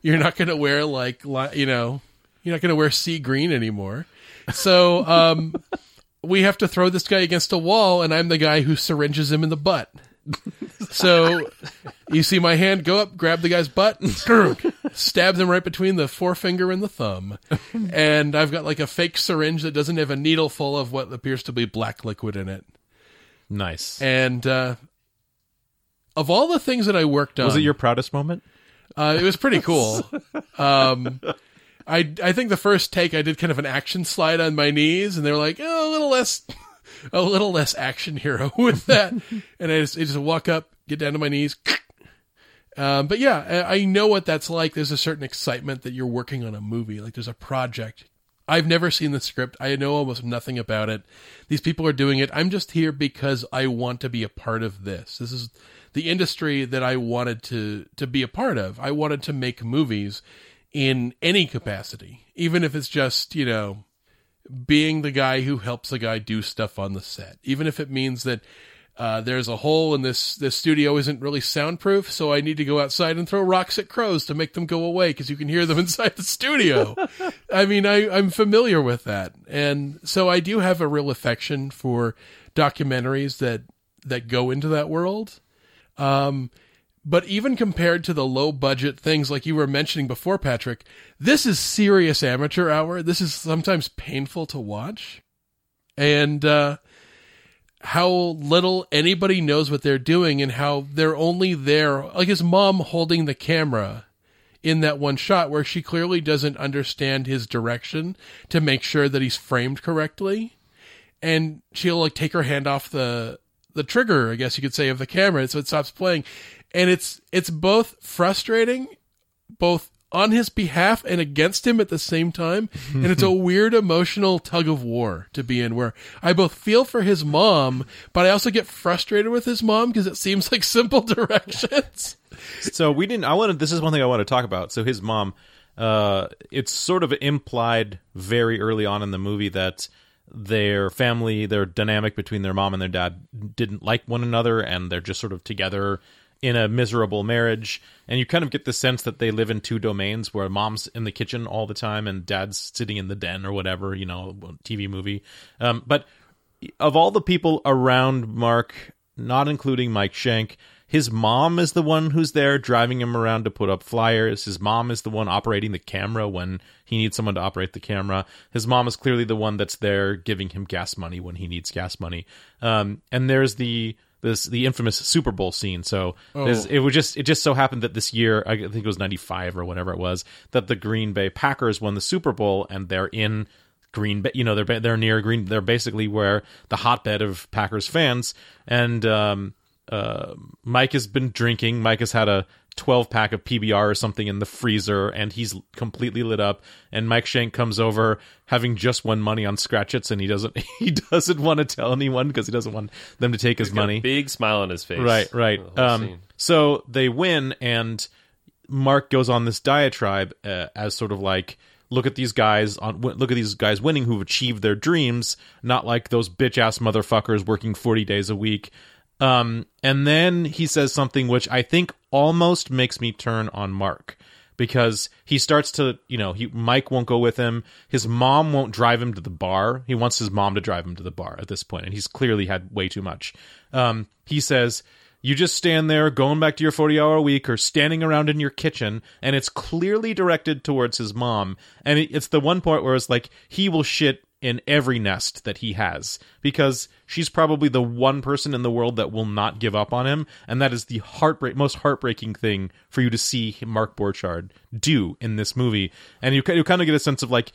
you're not going to wear, like, li- you know, you're not going to wear sea green anymore. So um, we have to throw this guy against a wall, and I'm the guy who syringes him in the butt. So you see my hand go up, grab the guy's butt, and stab him right between the forefinger and the thumb. And I've got like a fake syringe that doesn't have a needle full of what appears to be black liquid in it. Nice. And uh, of all the things that I worked on, was it your proudest moment? uh, it was pretty cool. Um, I I think the first take I did kind of an action slide on my knees, and they were like, oh, a little less, a little less action hero with that. and I just, I just walk up, get down to my knees. Um, but yeah, I I know what that's like. There's a certain excitement that you're working on a movie. Like there's a project I've never seen the script. I know almost nothing about it. These people are doing it. I'm just here because I want to be a part of this. This is the industry that I wanted to to be a part of. I wanted to make movies in any capacity, even if it's just, you know, being the guy who helps a guy do stuff on the set. Even if it means that uh, there's a hole in this this studio isn't really soundproof, so I need to go outside and throw rocks at crows to make them go away because you can hear them inside the studio. I mean, I, I'm familiar with that, and so I do have a real affection for documentaries that that go into that world. Um, but even compared to the low budget things like you were mentioning before, Patrick, this is serious amateur hour. This is sometimes painful to watch, and. Uh, how little anybody knows what they're doing and how they're only there like his mom holding the camera in that one shot where she clearly doesn't understand his direction to make sure that he's framed correctly and she'll like take her hand off the the trigger i guess you could say of the camera so it stops playing and it's it's both frustrating both on his behalf and against him at the same time. And it's a weird emotional tug of war to be in where I both feel for his mom, but I also get frustrated with his mom because it seems like simple directions. so we didn't, I wanted, this is one thing I want to talk about. So his mom, uh, it's sort of implied very early on in the movie that their family, their dynamic between their mom and their dad didn't like one another and they're just sort of together in a miserable marriage and you kind of get the sense that they live in two domains where mom's in the kitchen all the time and dad's sitting in the den or whatever you know tv movie um, but of all the people around mark not including mike shank his mom is the one who's there driving him around to put up flyers. His mom is the one operating the camera when he needs someone to operate the camera. His mom is clearly the one that's there giving him gas money when he needs gas money. Um, and there's the this the infamous Super Bowl scene. So Oh. it was just it just so happened that this year I think it was ninety five or whatever it was that the Green Bay Packers won the Super Bowl and they're in Green Bay. You know they're they're near Green. They're basically where the hotbed of Packers fans. And um, uh, Mike has been drinking. Mike has had a 12 pack of PBR or something in the freezer and he's completely lit up and Mike Shank comes over having just won money on scratchets and he doesn't he doesn't want to tell anyone because he doesn't want them to take his Got a money. big smile on his face. Right, right. Um, so they win, and Mark goes on this diatribe uh, as sort of like, look at these guys on look at these guys winning who've achieved their dreams, not like those bitch ass motherfuckers working forty days a week. Um, and then he says something which I think almost makes me turn on Mark because he starts to, you know, he Mike won't go with him. His mom won't drive him to the bar. He wants his mom to drive him to the bar at this point, and he's clearly had way too much. Um, he says, "You just stand there, going back to your forty-hour week, or standing around in your kitchen," and it's clearly directed towards his mom. And it, it's the one point where it's like he will shit in every nest that he has because she's probably the one person in the world that will not give up on him and that is the heartbreak most heartbreaking thing for you to see Mark Borchardt do in this movie and you, you kind of get a sense of like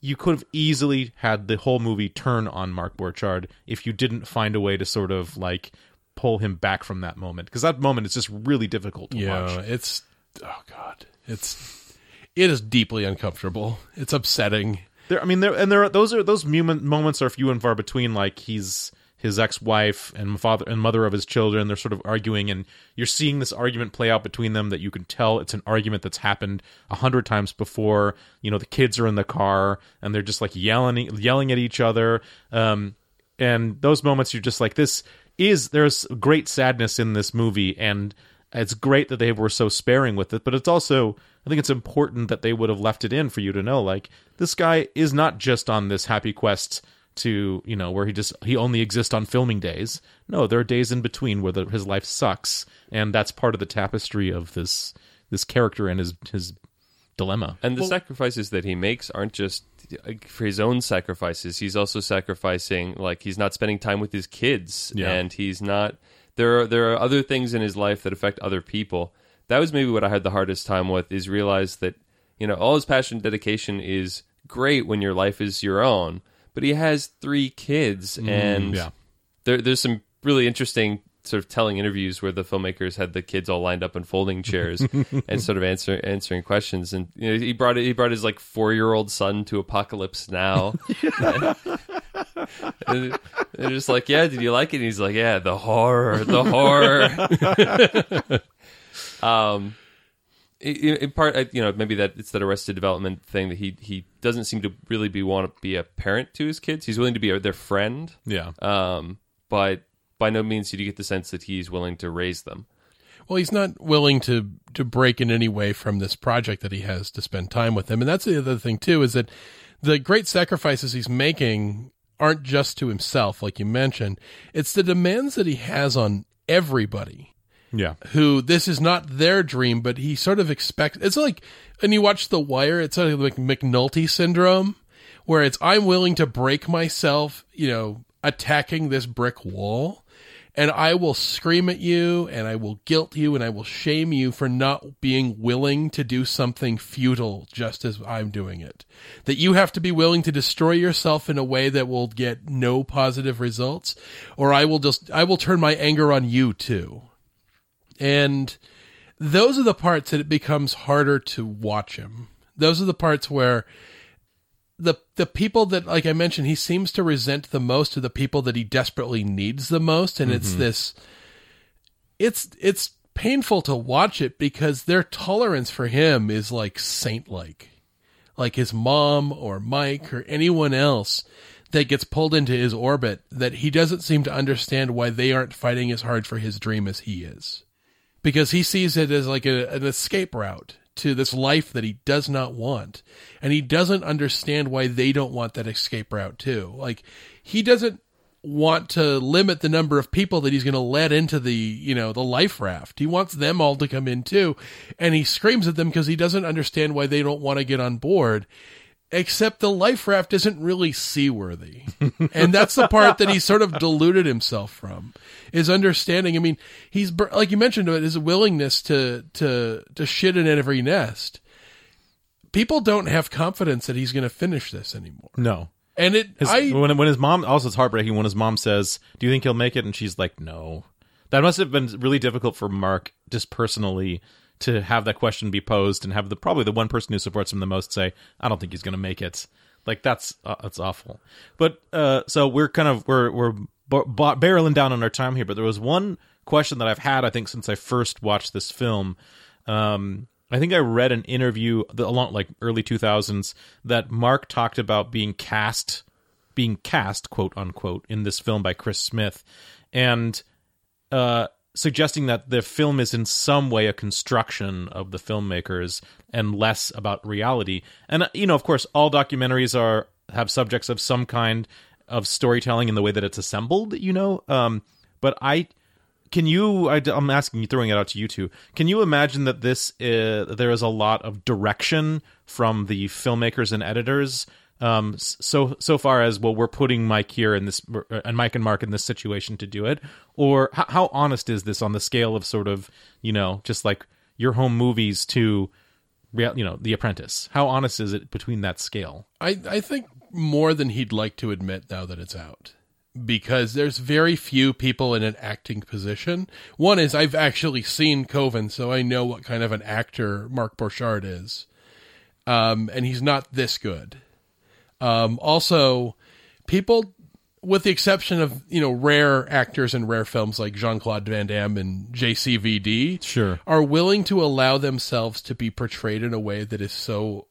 you could have easily had the whole movie turn on Mark Borchardt if you didn't find a way to sort of like pull him back from that moment because that moment is just really difficult to Yeah, watch. it's oh god, it's it is deeply uncomfortable. It's upsetting. There, I mean, there and there. Are, those are those moments are few and far between. Like he's his ex-wife and father and mother of his children. They're sort of arguing, and you're seeing this argument play out between them. That you can tell it's an argument that's happened a hundred times before. You know, the kids are in the car and they're just like yelling, yelling at each other. Um, and those moments, you're just like, this is there's great sadness in this movie, and it's great that they were so sparing with it. But it's also I think it's important that they would have left it in for you to know, like this guy is not just on this happy quest to you know where he just he only exists on filming days. No, there are days in between where the, his life sucks, and that's part of the tapestry of this this character and his his dilemma. And the sacrifices that he makes aren't just for his own sacrifices. He's also sacrificing, like he's not spending time with his kids, Yeah. and he's not. There are there are other things in his life that affect other people. That was maybe what I had the hardest time with is realize that you know all his passion and dedication is great when your life is your own, but he has three kids, mm, and yeah. there, there's some really interesting sort of telling interviews where the filmmakers had the kids all lined up in folding chairs and sort of answer, answering questions. And you know, he brought he brought his like four year old son to Apocalypse Now. and they're just like, yeah, did you like it? And he's like, yeah, the horror, the horror. um, in, in part, you know, maybe that it's that Arrested Development thing that he he doesn't seem to really be want to be a parent to his kids. He's willing to be a, their friend, Yeah. um, but by no means do you get the sense that he's willing to raise them. Well, he's not willing to to break in any way from this project that he has to spend time with them, and that's the other thing too is that the great sacrifices he's making aren't just to himself, like you mentioned. It's the demands that he has on everybody yeah. who this is not their dream, but he sort of expects. It's like, and you watch The Wire, it's sort of like McNulty syndrome, where it's I'm willing to break myself, you know, attacking this brick wall, and I will scream at you, and I will guilt you, and I will shame you for not being willing to do something futile just as I'm doing it. That you have to be willing to destroy yourself in a way that will get no positive results, or I will just I will turn my anger on you too. And those are the parts that it becomes harder to watch him. Those are the parts where the the people that like I mentioned he seems to resent the most are the people that he desperately needs the most. And it's mm-hmm. this it's it's painful to watch it because their tolerance for him is like saint like like his mom or Mike or anyone else that gets pulled into his orbit that he doesn't seem to understand why they aren't fighting as hard for his dream as he is because he sees it as like a, an escape route to this life that he does not want. And he doesn't understand why they don't want that escape route too. Like he doesn't want to limit the number of people that he's going to let into the you know the life raft. He wants them all to come in too. And he screams at them because he doesn't understand why they don't want to get on board except the life raft isn't really seaworthy. and that's the part that he sort of deluded himself from is understanding. I mean, he's like you mentioned it, his willingness to to to shit in every nest. People don't have confidence that he's going to finish this anymore. No. And it His, I when when his mom also it's heartbreaking when his mom says, "Do you think he'll make it?" and she's like, "No." That must have been really difficult for Mark just personally to have that question be posed and have the probably the one person who supports him the most say, "I don't think he's going to make it." Like that's uh, that's awful. But uh so we're kind of we're we're b- b- barreling down on our time here, but there was one question that I've had I think since I first watched this film um I think I read an interview the, along like early 2000s that Mark talked about being cast being cast quote unquote in this film by Chris Smith and uh suggesting that the film is in some way a construction of the filmmakers and less about reality. And uh, you know, of course, all documentaries are have subjects of some kind of storytelling in the way that it's assembled, you know. Um but I can you I, am asking you throwing it out to you two. Can you imagine that this uh, there is a lot of direction from the filmmakers and editors? Um so so far as well we're putting mike here in this uh, and mike and mark in this situation to do it? Or how, how honest is this on the scale of sort of you know just like your home movies to real you know the apprentice? How honest is it between that scale? I, I think more than he'd like to admit now that it's out. Because there's very few people in an acting position. One is I've actually seen Coven, so I know what kind of an actor Mark Borchardt is. Um, and he's not this good. Um, also, people, with the exception of, you know, rare actors in rare films like Jean Claude Van Damme and JCVD, Sure. are willing to allow themselves to be portrayed in a way that is so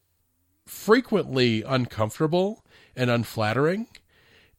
frequently uncomfortable and unflattering.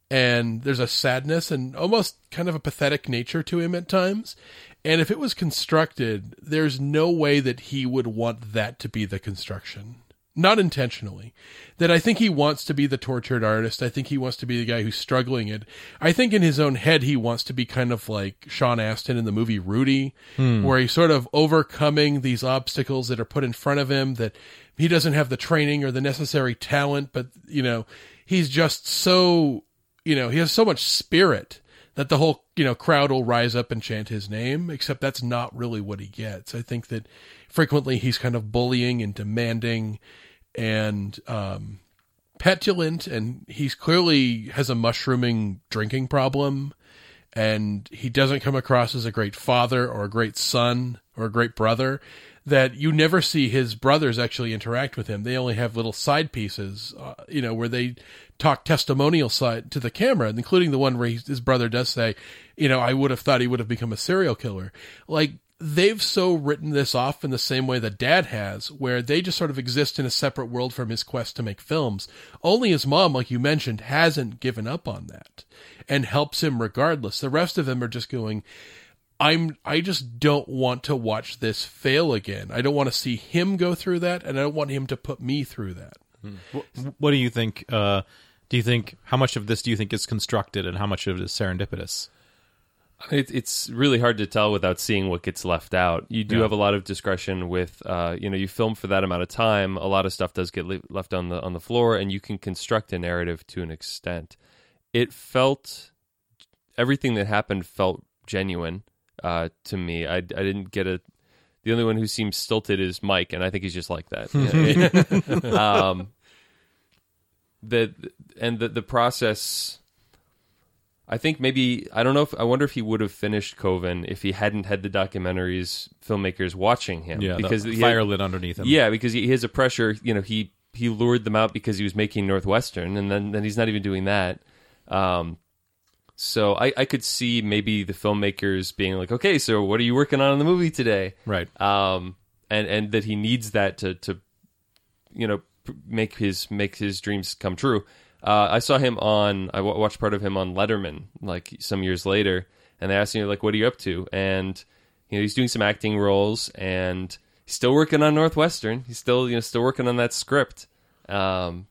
And there's a sadness and almost kind of a pathetic nature to him at times. And if it was constructed, there's no way that he would want that to be the construction. Not intentionally. That I think he wants to be the tortured artist. I think he wants to be the guy who's struggling it. I think in his own head he wants to be kind of like Sean Astin in the movie Rudy, hmm. where he's sort of overcoming these obstacles that are put in front of him that he doesn't have the training or the necessary talent, but you know, he's just so you know, he has so much spirit that the whole, you know, crowd will rise up and chant his name, except that's not really what he gets. I think that frequently he's kind of bullying and demanding and um petulant and he's clearly has a mushrooming drinking problem and he doesn't come across as a great father or a great son or a great brother that you never see his brothers actually interact with him. They only have little side pieces, uh, you know, where they talk testimonial side to the camera, including the one where he, his brother does say, you know, I would have thought he would have become a serial killer. Like they've so written this off in the same way that dad has, where they just sort of exist in a separate world from his quest to make films. Only his mom, like you mentioned, hasn't given up on that and helps him regardless. The rest of them are just going, I'm I just don't want to watch this fail again. I don't want to see him go through that and I don't want him to put me through that. What, what do you think? Uh, do you think how much of this do you think is constructed, and how much of it is serendipitous? It, it's really hard to tell without seeing what gets left out. You do Yeah. have a lot of discretion with, uh, you know, you film for that amount of time. A lot of stuff does get le- left on the on the floor, and you can construct a narrative to an extent. It felt everything that happened felt genuine uh, to me. I, I didn't get a. The only one who seems stilted is Mike, and I think he's just like that. Um, the and the the process. I think maybe I don't know if I wonder if he would have finished Coven if he hadn't had the documentaries filmmakers watching him. Yeah, because the fire had- lit underneath him. yeah, because he, he has a pressure. You know, he he lured them out because he was making Northwestern, and then then he's not even doing that. Um, so I I could see maybe the filmmakers being like, okay, so what are you working on in the movie today? right. um, and and that he needs that to to you know make his make his dreams come true. Uh, I saw him on I watched part of him on Letterman like some years later, and they asked him like, "What are you up to?" And you know he's doing some acting roles, and he's still working on Northwestern. He's still you know still working on that script. Um,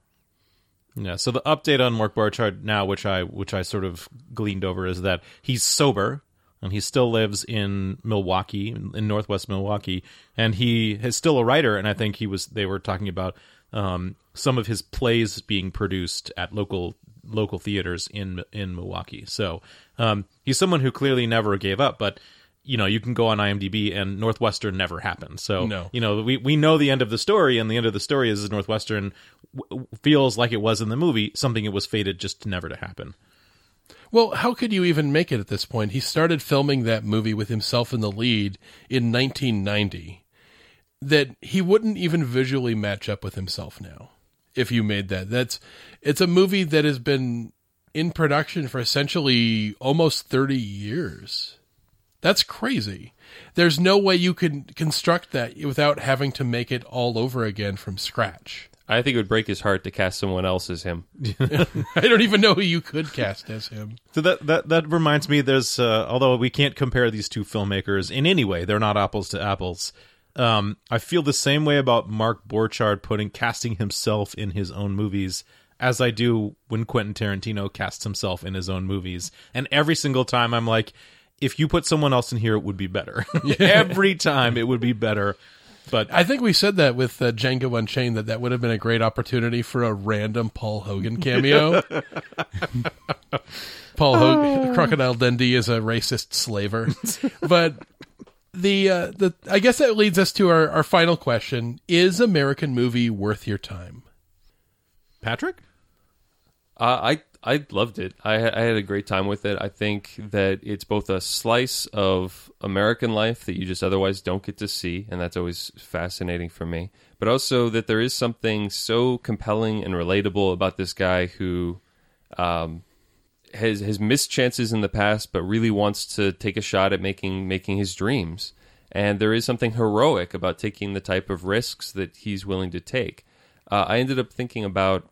Yeah. So the update on Mark Borchardt now, which I which I sort of gleaned over, is that he's sober and he still lives in Milwaukee, in Northwest Milwaukee, and he is still a writer. And I think he was. They were talking about um, some of his plays being produced at local local theaters in in Milwaukee. So um, he's someone who clearly never gave up, but. You know, you can go on IMDb, and Northwestern never happened. So, No. you know, we, we know the end of the story, and the end of the story is Northwestern feels like it was in the movie, something it was fated just never to happen. Well, how could you even make it at this point? He started filming that movie with himself in the lead in 1990. That he wouldn't even visually match up with himself now. If you made that, that's it's a movie that has been in production for essentially almost 30 years. That's crazy. There's no way you can construct that without having to make it all over again from scratch. I think it would break his heart to cast someone else as him. I don't even know who you could cast as him. So that that that reminds me. There's uh, although we can't compare these two filmmakers in any way, they're not apples to apples. Um, I feel the same way about Mark Borchardt putting casting himself in his own movies as I do when Quentin Tarantino casts himself in his own movies. And every single time, I'm like, if you put someone else in here, it would be better. every time, it would be better. But I think we said that with uh, Django Unchained that that would have been a great opportunity for a random Paul Hogan cameo. Paul Hogan, Crocodile Dundee is a racist slaver, but the uh, the I guess that leads us to our, our final question: Is American movie worth your time? Patrick, Uh, I I loved it. I I had a great time with it. I think that it's both a slice of American life that you just otherwise don't get to see, and that's always fascinating for me. But also that there is something so compelling and relatable about this guy who um, has has missed chances in the past, but really wants to take a shot at making making his dreams. And there is something heroic about taking the type of risks that he's willing to take. Uh, I ended up thinking about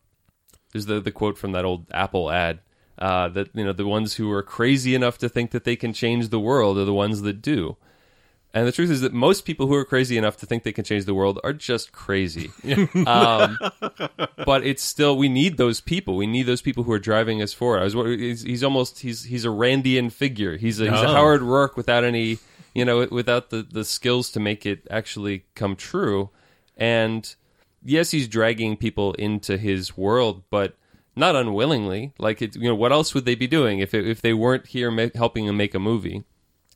there's the the quote from that old Apple ad uh, that you know the ones who are crazy enough to think that they can change the world are the ones that do. And the truth is that most people who are crazy enough to think they can change the world are just crazy. um, but it's still we need those people. We need those people who are driving us forward. I was he's, he's almost he's he's a Randian figure. He's a, he's a Oh. Howard Roark without any you know without the the skills to make it actually come true. And yes, he's dragging people into his world, but not unwillingly. Like it, you know, what else would they be doing if it, if they weren't here ma- helping him make a movie?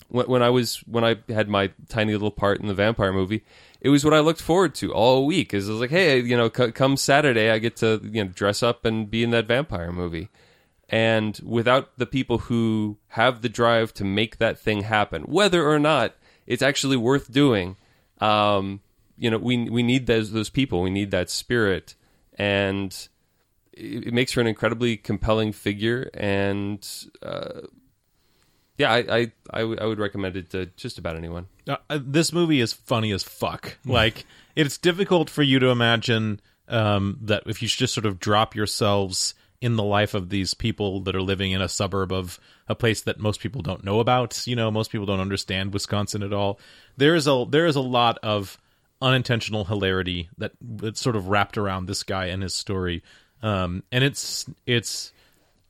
When, when I was when I had my tiny little part in the vampire movie, it was what I looked forward to all week. Is was like, hey, you know, c- come Saturday, I get to you know dress up and be in that vampire movie. And without the people who have the drive to make that thing happen, whether or not it's actually worth doing, um, you know, we we need those those people. We need that spirit, and it, it makes her an incredibly compelling figure. And uh, yeah, I I, I, w- I would recommend it to just about anyone. Uh, uh, this movie is funny as fuck. Like it's difficult for you to imagine um, that if you just sort of drop yourselves in the life of these people that are living in a suburb of a place that most people don't know about. You know, most people don't understand Wisconsin at all. There is a there is a lot of unintentional hilarity that that's sort of wrapped around this guy and his story. Um, and it's it's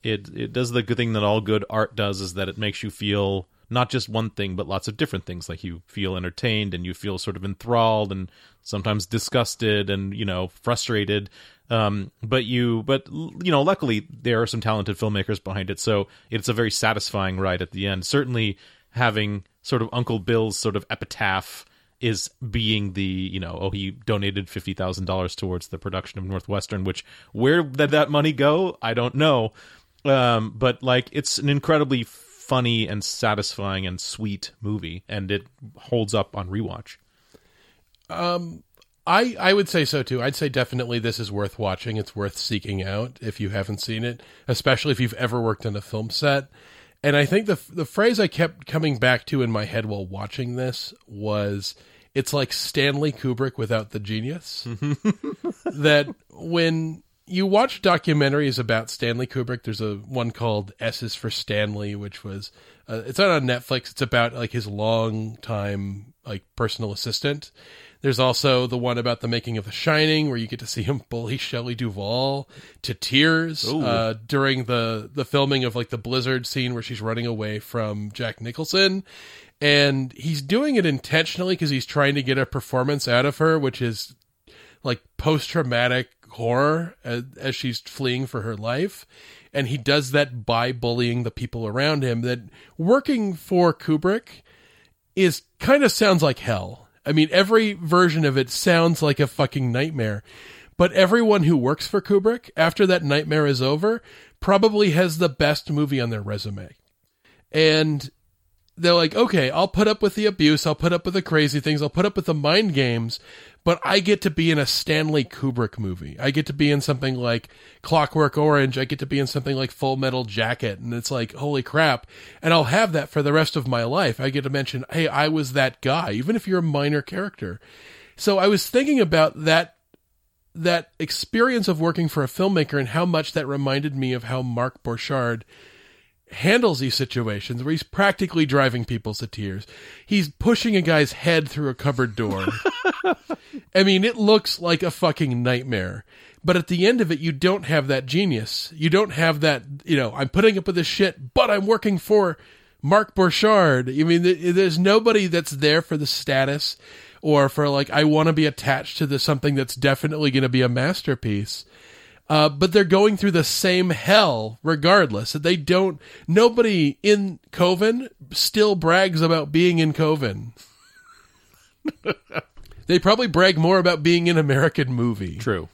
it it does the good thing that all good art does is that it makes you feel not just one thing but lots of different things. Like you feel entertained and you feel sort of enthralled and sometimes disgusted and you know frustrated. Um, but you but you know luckily there are some talented filmmakers behind it. So it's a very satisfying ride at the end. Certainly having sort of uncle bill's sort of epitaph is being the you know oh he donated fifty thousand dollars towards the production of Northwestern, which where did that money go? I don't know, um, but like it's an incredibly funny and satisfying and sweet movie, and it holds up on rewatch. Um, I, I would say so too. I'd say definitely this is worth watching. It's worth seeking out if you haven't seen it, especially if you've ever worked on a film set. And I think the the phrase I kept coming back to in my head while watching this was it's like Stanley Kubrick without the genius. that when you watch documentaries about Stanley Kubrick, there's a one called S is for Stanley, which was uh, it's not on Netflix. It's about like his long time like personal assistant. There's also the one about the making of The Shining, where you get to see him bully Shelley Duvall to tears uh, during the the filming of like the blizzard scene where she's running away from Jack Nicholson, and he's doing it intentionally because he's trying to get a performance out of her, which is like post traumatic horror as, as she's fleeing for her life. And he does that by bullying the people around him. That working for Kubrick is kind of sounds like hell. I mean, every version of it sounds like a fucking nightmare. But everyone who works for Kubrick, after that nightmare is over, probably has the best movie on their resume. And they're like, okay, I'll put up with the abuse, I'll put up with the crazy things, I'll put up with the mind games, but I get to be in a Stanley Kubrick movie. I get to be in something like Clockwork Orange, I get to be in something like Full Metal Jacket, and it's like, holy crap. And I'll have that for the rest of my life. I get to mention, hey, I was that guy, even if you're a minor character. So I was thinking about that that experience of working for a filmmaker and how much that reminded me of how Mark Borchardt handles these situations where he's practically driving people to tears. He's pushing a guy's head through a cupboard door. I mean, it looks like a fucking nightmare. But at the end of it, you don't have that genius. You don't have that, you know, I'm putting up with this shit, but I'm working for Mark Borchardt. I mean, there's nobody that's there for the status or for like, I want to be attached to the something that's definitely going to be a masterpiece. Uh, but they're going through the same hell regardless. They don't, nobody in Coven still brags about being in Coven. they probably brag more about being in American movie. True.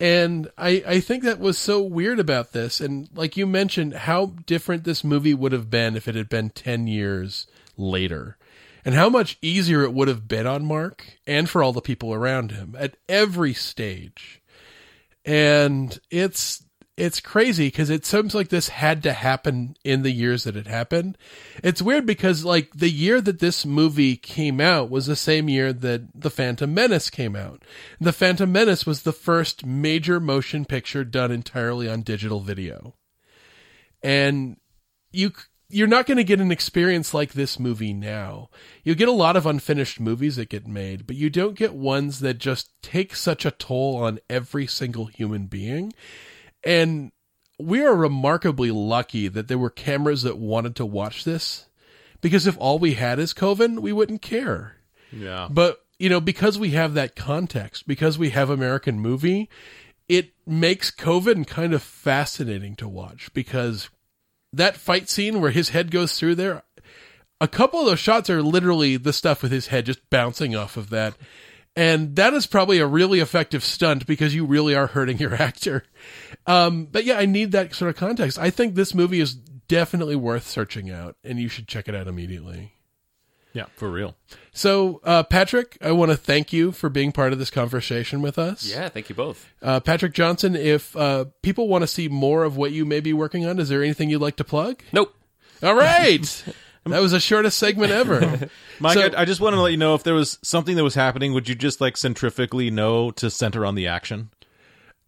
And I, I think that was so weird about this. And like you mentioned, how different this movie would have been if it had been 10 years later. And how much easier it would have been on Mark and for all the people around him at every stage and it's it's crazy because it seems like this had to happen in the years that it happened. It's weird because like the year that this movie came out was the same year that The Phantom Menace came out. The Phantom Menace was the first major motion picture done entirely on digital video. And you you're not going to get an experience like this movie now. You get a lot of unfinished movies that get made, but you don't get ones that just take such a toll on every single human being. And we are remarkably lucky that there were cameras that wanted to watch this because if all we had is Coven, we wouldn't care. Yeah. But, you know, because we have that context, because we have American movie, it makes Coven kind of fascinating to watch because that fight scene where his head goes through there, a couple of those shots are literally the stuff with his head just bouncing off of that. And that is probably a really effective stunt because you really are hurting your actor. Um, but yeah, I need that sort of context. I think this movie is definitely worth searching out, and you should check it out immediately. Yeah, for real. So, uh, Patrick, I want to thank you for being part of this conversation with us. Yeah, thank you both. Uh, Patrick Johnson, if uh, people want to see more of what you may be working on, is there anything you'd like to plug? Nope. All right. that was the shortest segment ever. Mike, So- I, I just wanted to let you know if there was something that was happening, would you just like centrifugally know to center on the action?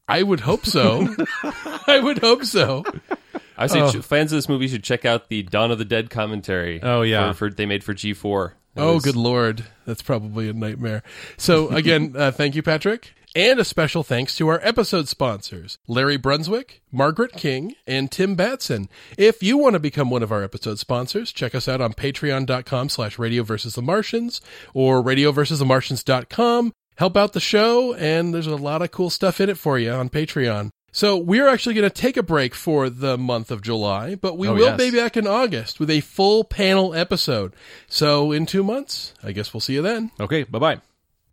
I would hope so. I would hope so. I say Oh. fans of this movie should check out the Dawn of the Dead commentary. Oh, yeah. for, for they made for G4. It Oh, good lord. That's probably a nightmare. So, again, uh, thank you, Patrick. And a special thanks to our episode sponsors, Larry Brunswick, Margaret King, and Tim Batson. If you want to become one of our episode sponsors, check us out on patreon.com slash radio versus the Martians or radioversusthemartians.com. Help out the show, and there's a lot of cool stuff in it for you on Patreon. So we're actually going to take a break for the month of July, but we Oh, will yes. be back in August with a full panel episode. So in two months, I guess we'll see you then. Okay, bye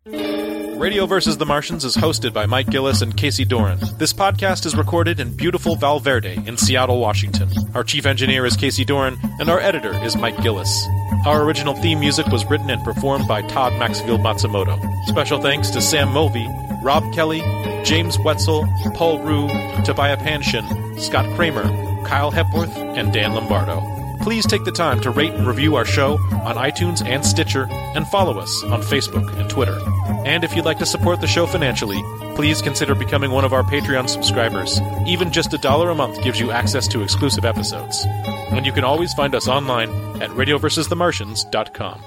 bye. Radio vs. the Martians is hosted by Mike Gillis and Casey Doran. This podcast is recorded in beautiful Val Verde in Seattle, Washington. Our chief engineer is Casey Doran, and our editor is Mike Gillis. Our original theme music was written and performed by Todd Maxfield Matsumoto. Special thanks to Sam Mulvey, Rob Kelly, James Wetzel, Paul Rue, Tobiah Panshin, Scott Kramer, Kyle Hepworth, and Dan Lombardo. Please take the time to rate and review our show on iTunes and Stitcher, and follow us on Facebook and Twitter. And if you'd like to support the show financially, please consider becoming one of our Patreon subscribers. Even just a dollar a month gives you access to exclusive episodes. And you can always find us online at radioversusthemartians.com.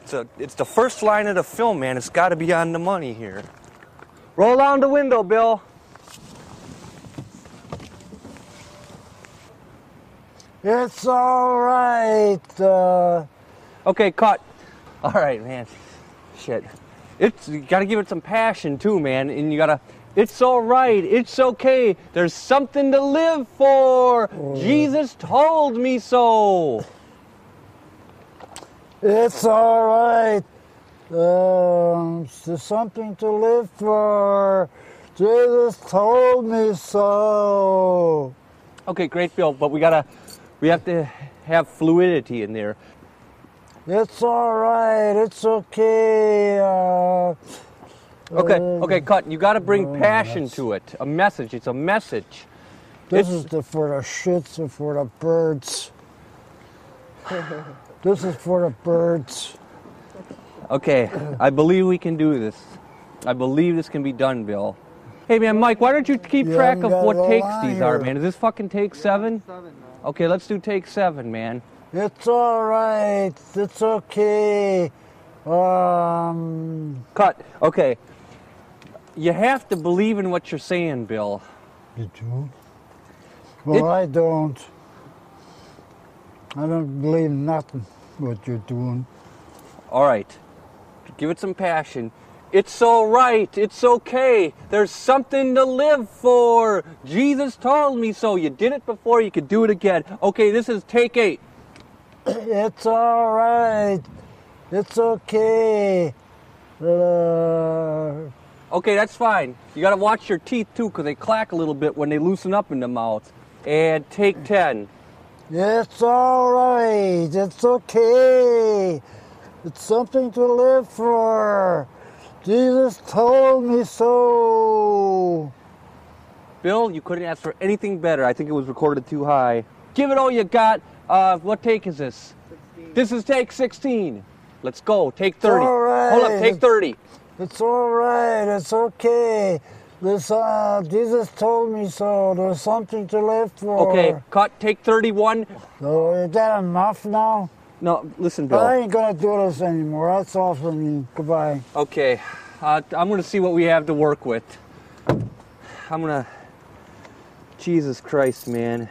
It's, a, it's the first line of the film, man. It's got to be on the money here. Roll down the window, Bill. It's all right. Uh, Okay, cut. All right, man. Shit. It's you got to give it some passion too, man. And you got to. It's all right. It's okay. There's something to live for. Jesus told me so. it's all right. Um, there's something to live for. Jesus told me so. Okay, great, Bill. But we gotta. We have to have fluidity in there. It's all right. It's okay. Uh, Okay, uh, okay, cut. You got to bring passion to it. A message. It's a message. This It's- is the, for the shits and for the birds. this is for the birds. Okay, I believe we can do this. I believe this can be done, Bill. Hey, man, Mike, why don't you keep You track of what takes on these are, man? Is this fucking take seven? Okay, let's do take seven, man. It's all right. It's okay. Um, Cut. Okay. You have to believe in what you're saying, Bill. You do? Well, It- I don't. I don't believe nothing what you're doing. All right. Give it some passion. It's all right. It's okay. There's something to live for. Jesus told me so. You did it before. You could do it again. Okay, this is take eight. It's all right. It's okay. Uh, Okay, that's fine. You gotta watch your teeth too, because they clack a little bit when they loosen up in the mouth. And take 10. it's all right. It's okay. It's something to live for. Jesus told me so. Bill, you couldn't ask for anything better. I think it was recorded too high. Give it all you got. Uh, what take is this? 16. This is take 16. Let's go. Take 30. all right. Hold up, take 30. It's all right. It's okay. This, uh, Jesus told me so. There's something to live for. Okay, cut. Take 31. So is that enough now? No, listen, Bill. I ain't gonna do this anymore. That's all for me. Goodbye. Okay, uh, I'm gonna see what we have to work with. I'm gonna. Jesus Christ, man.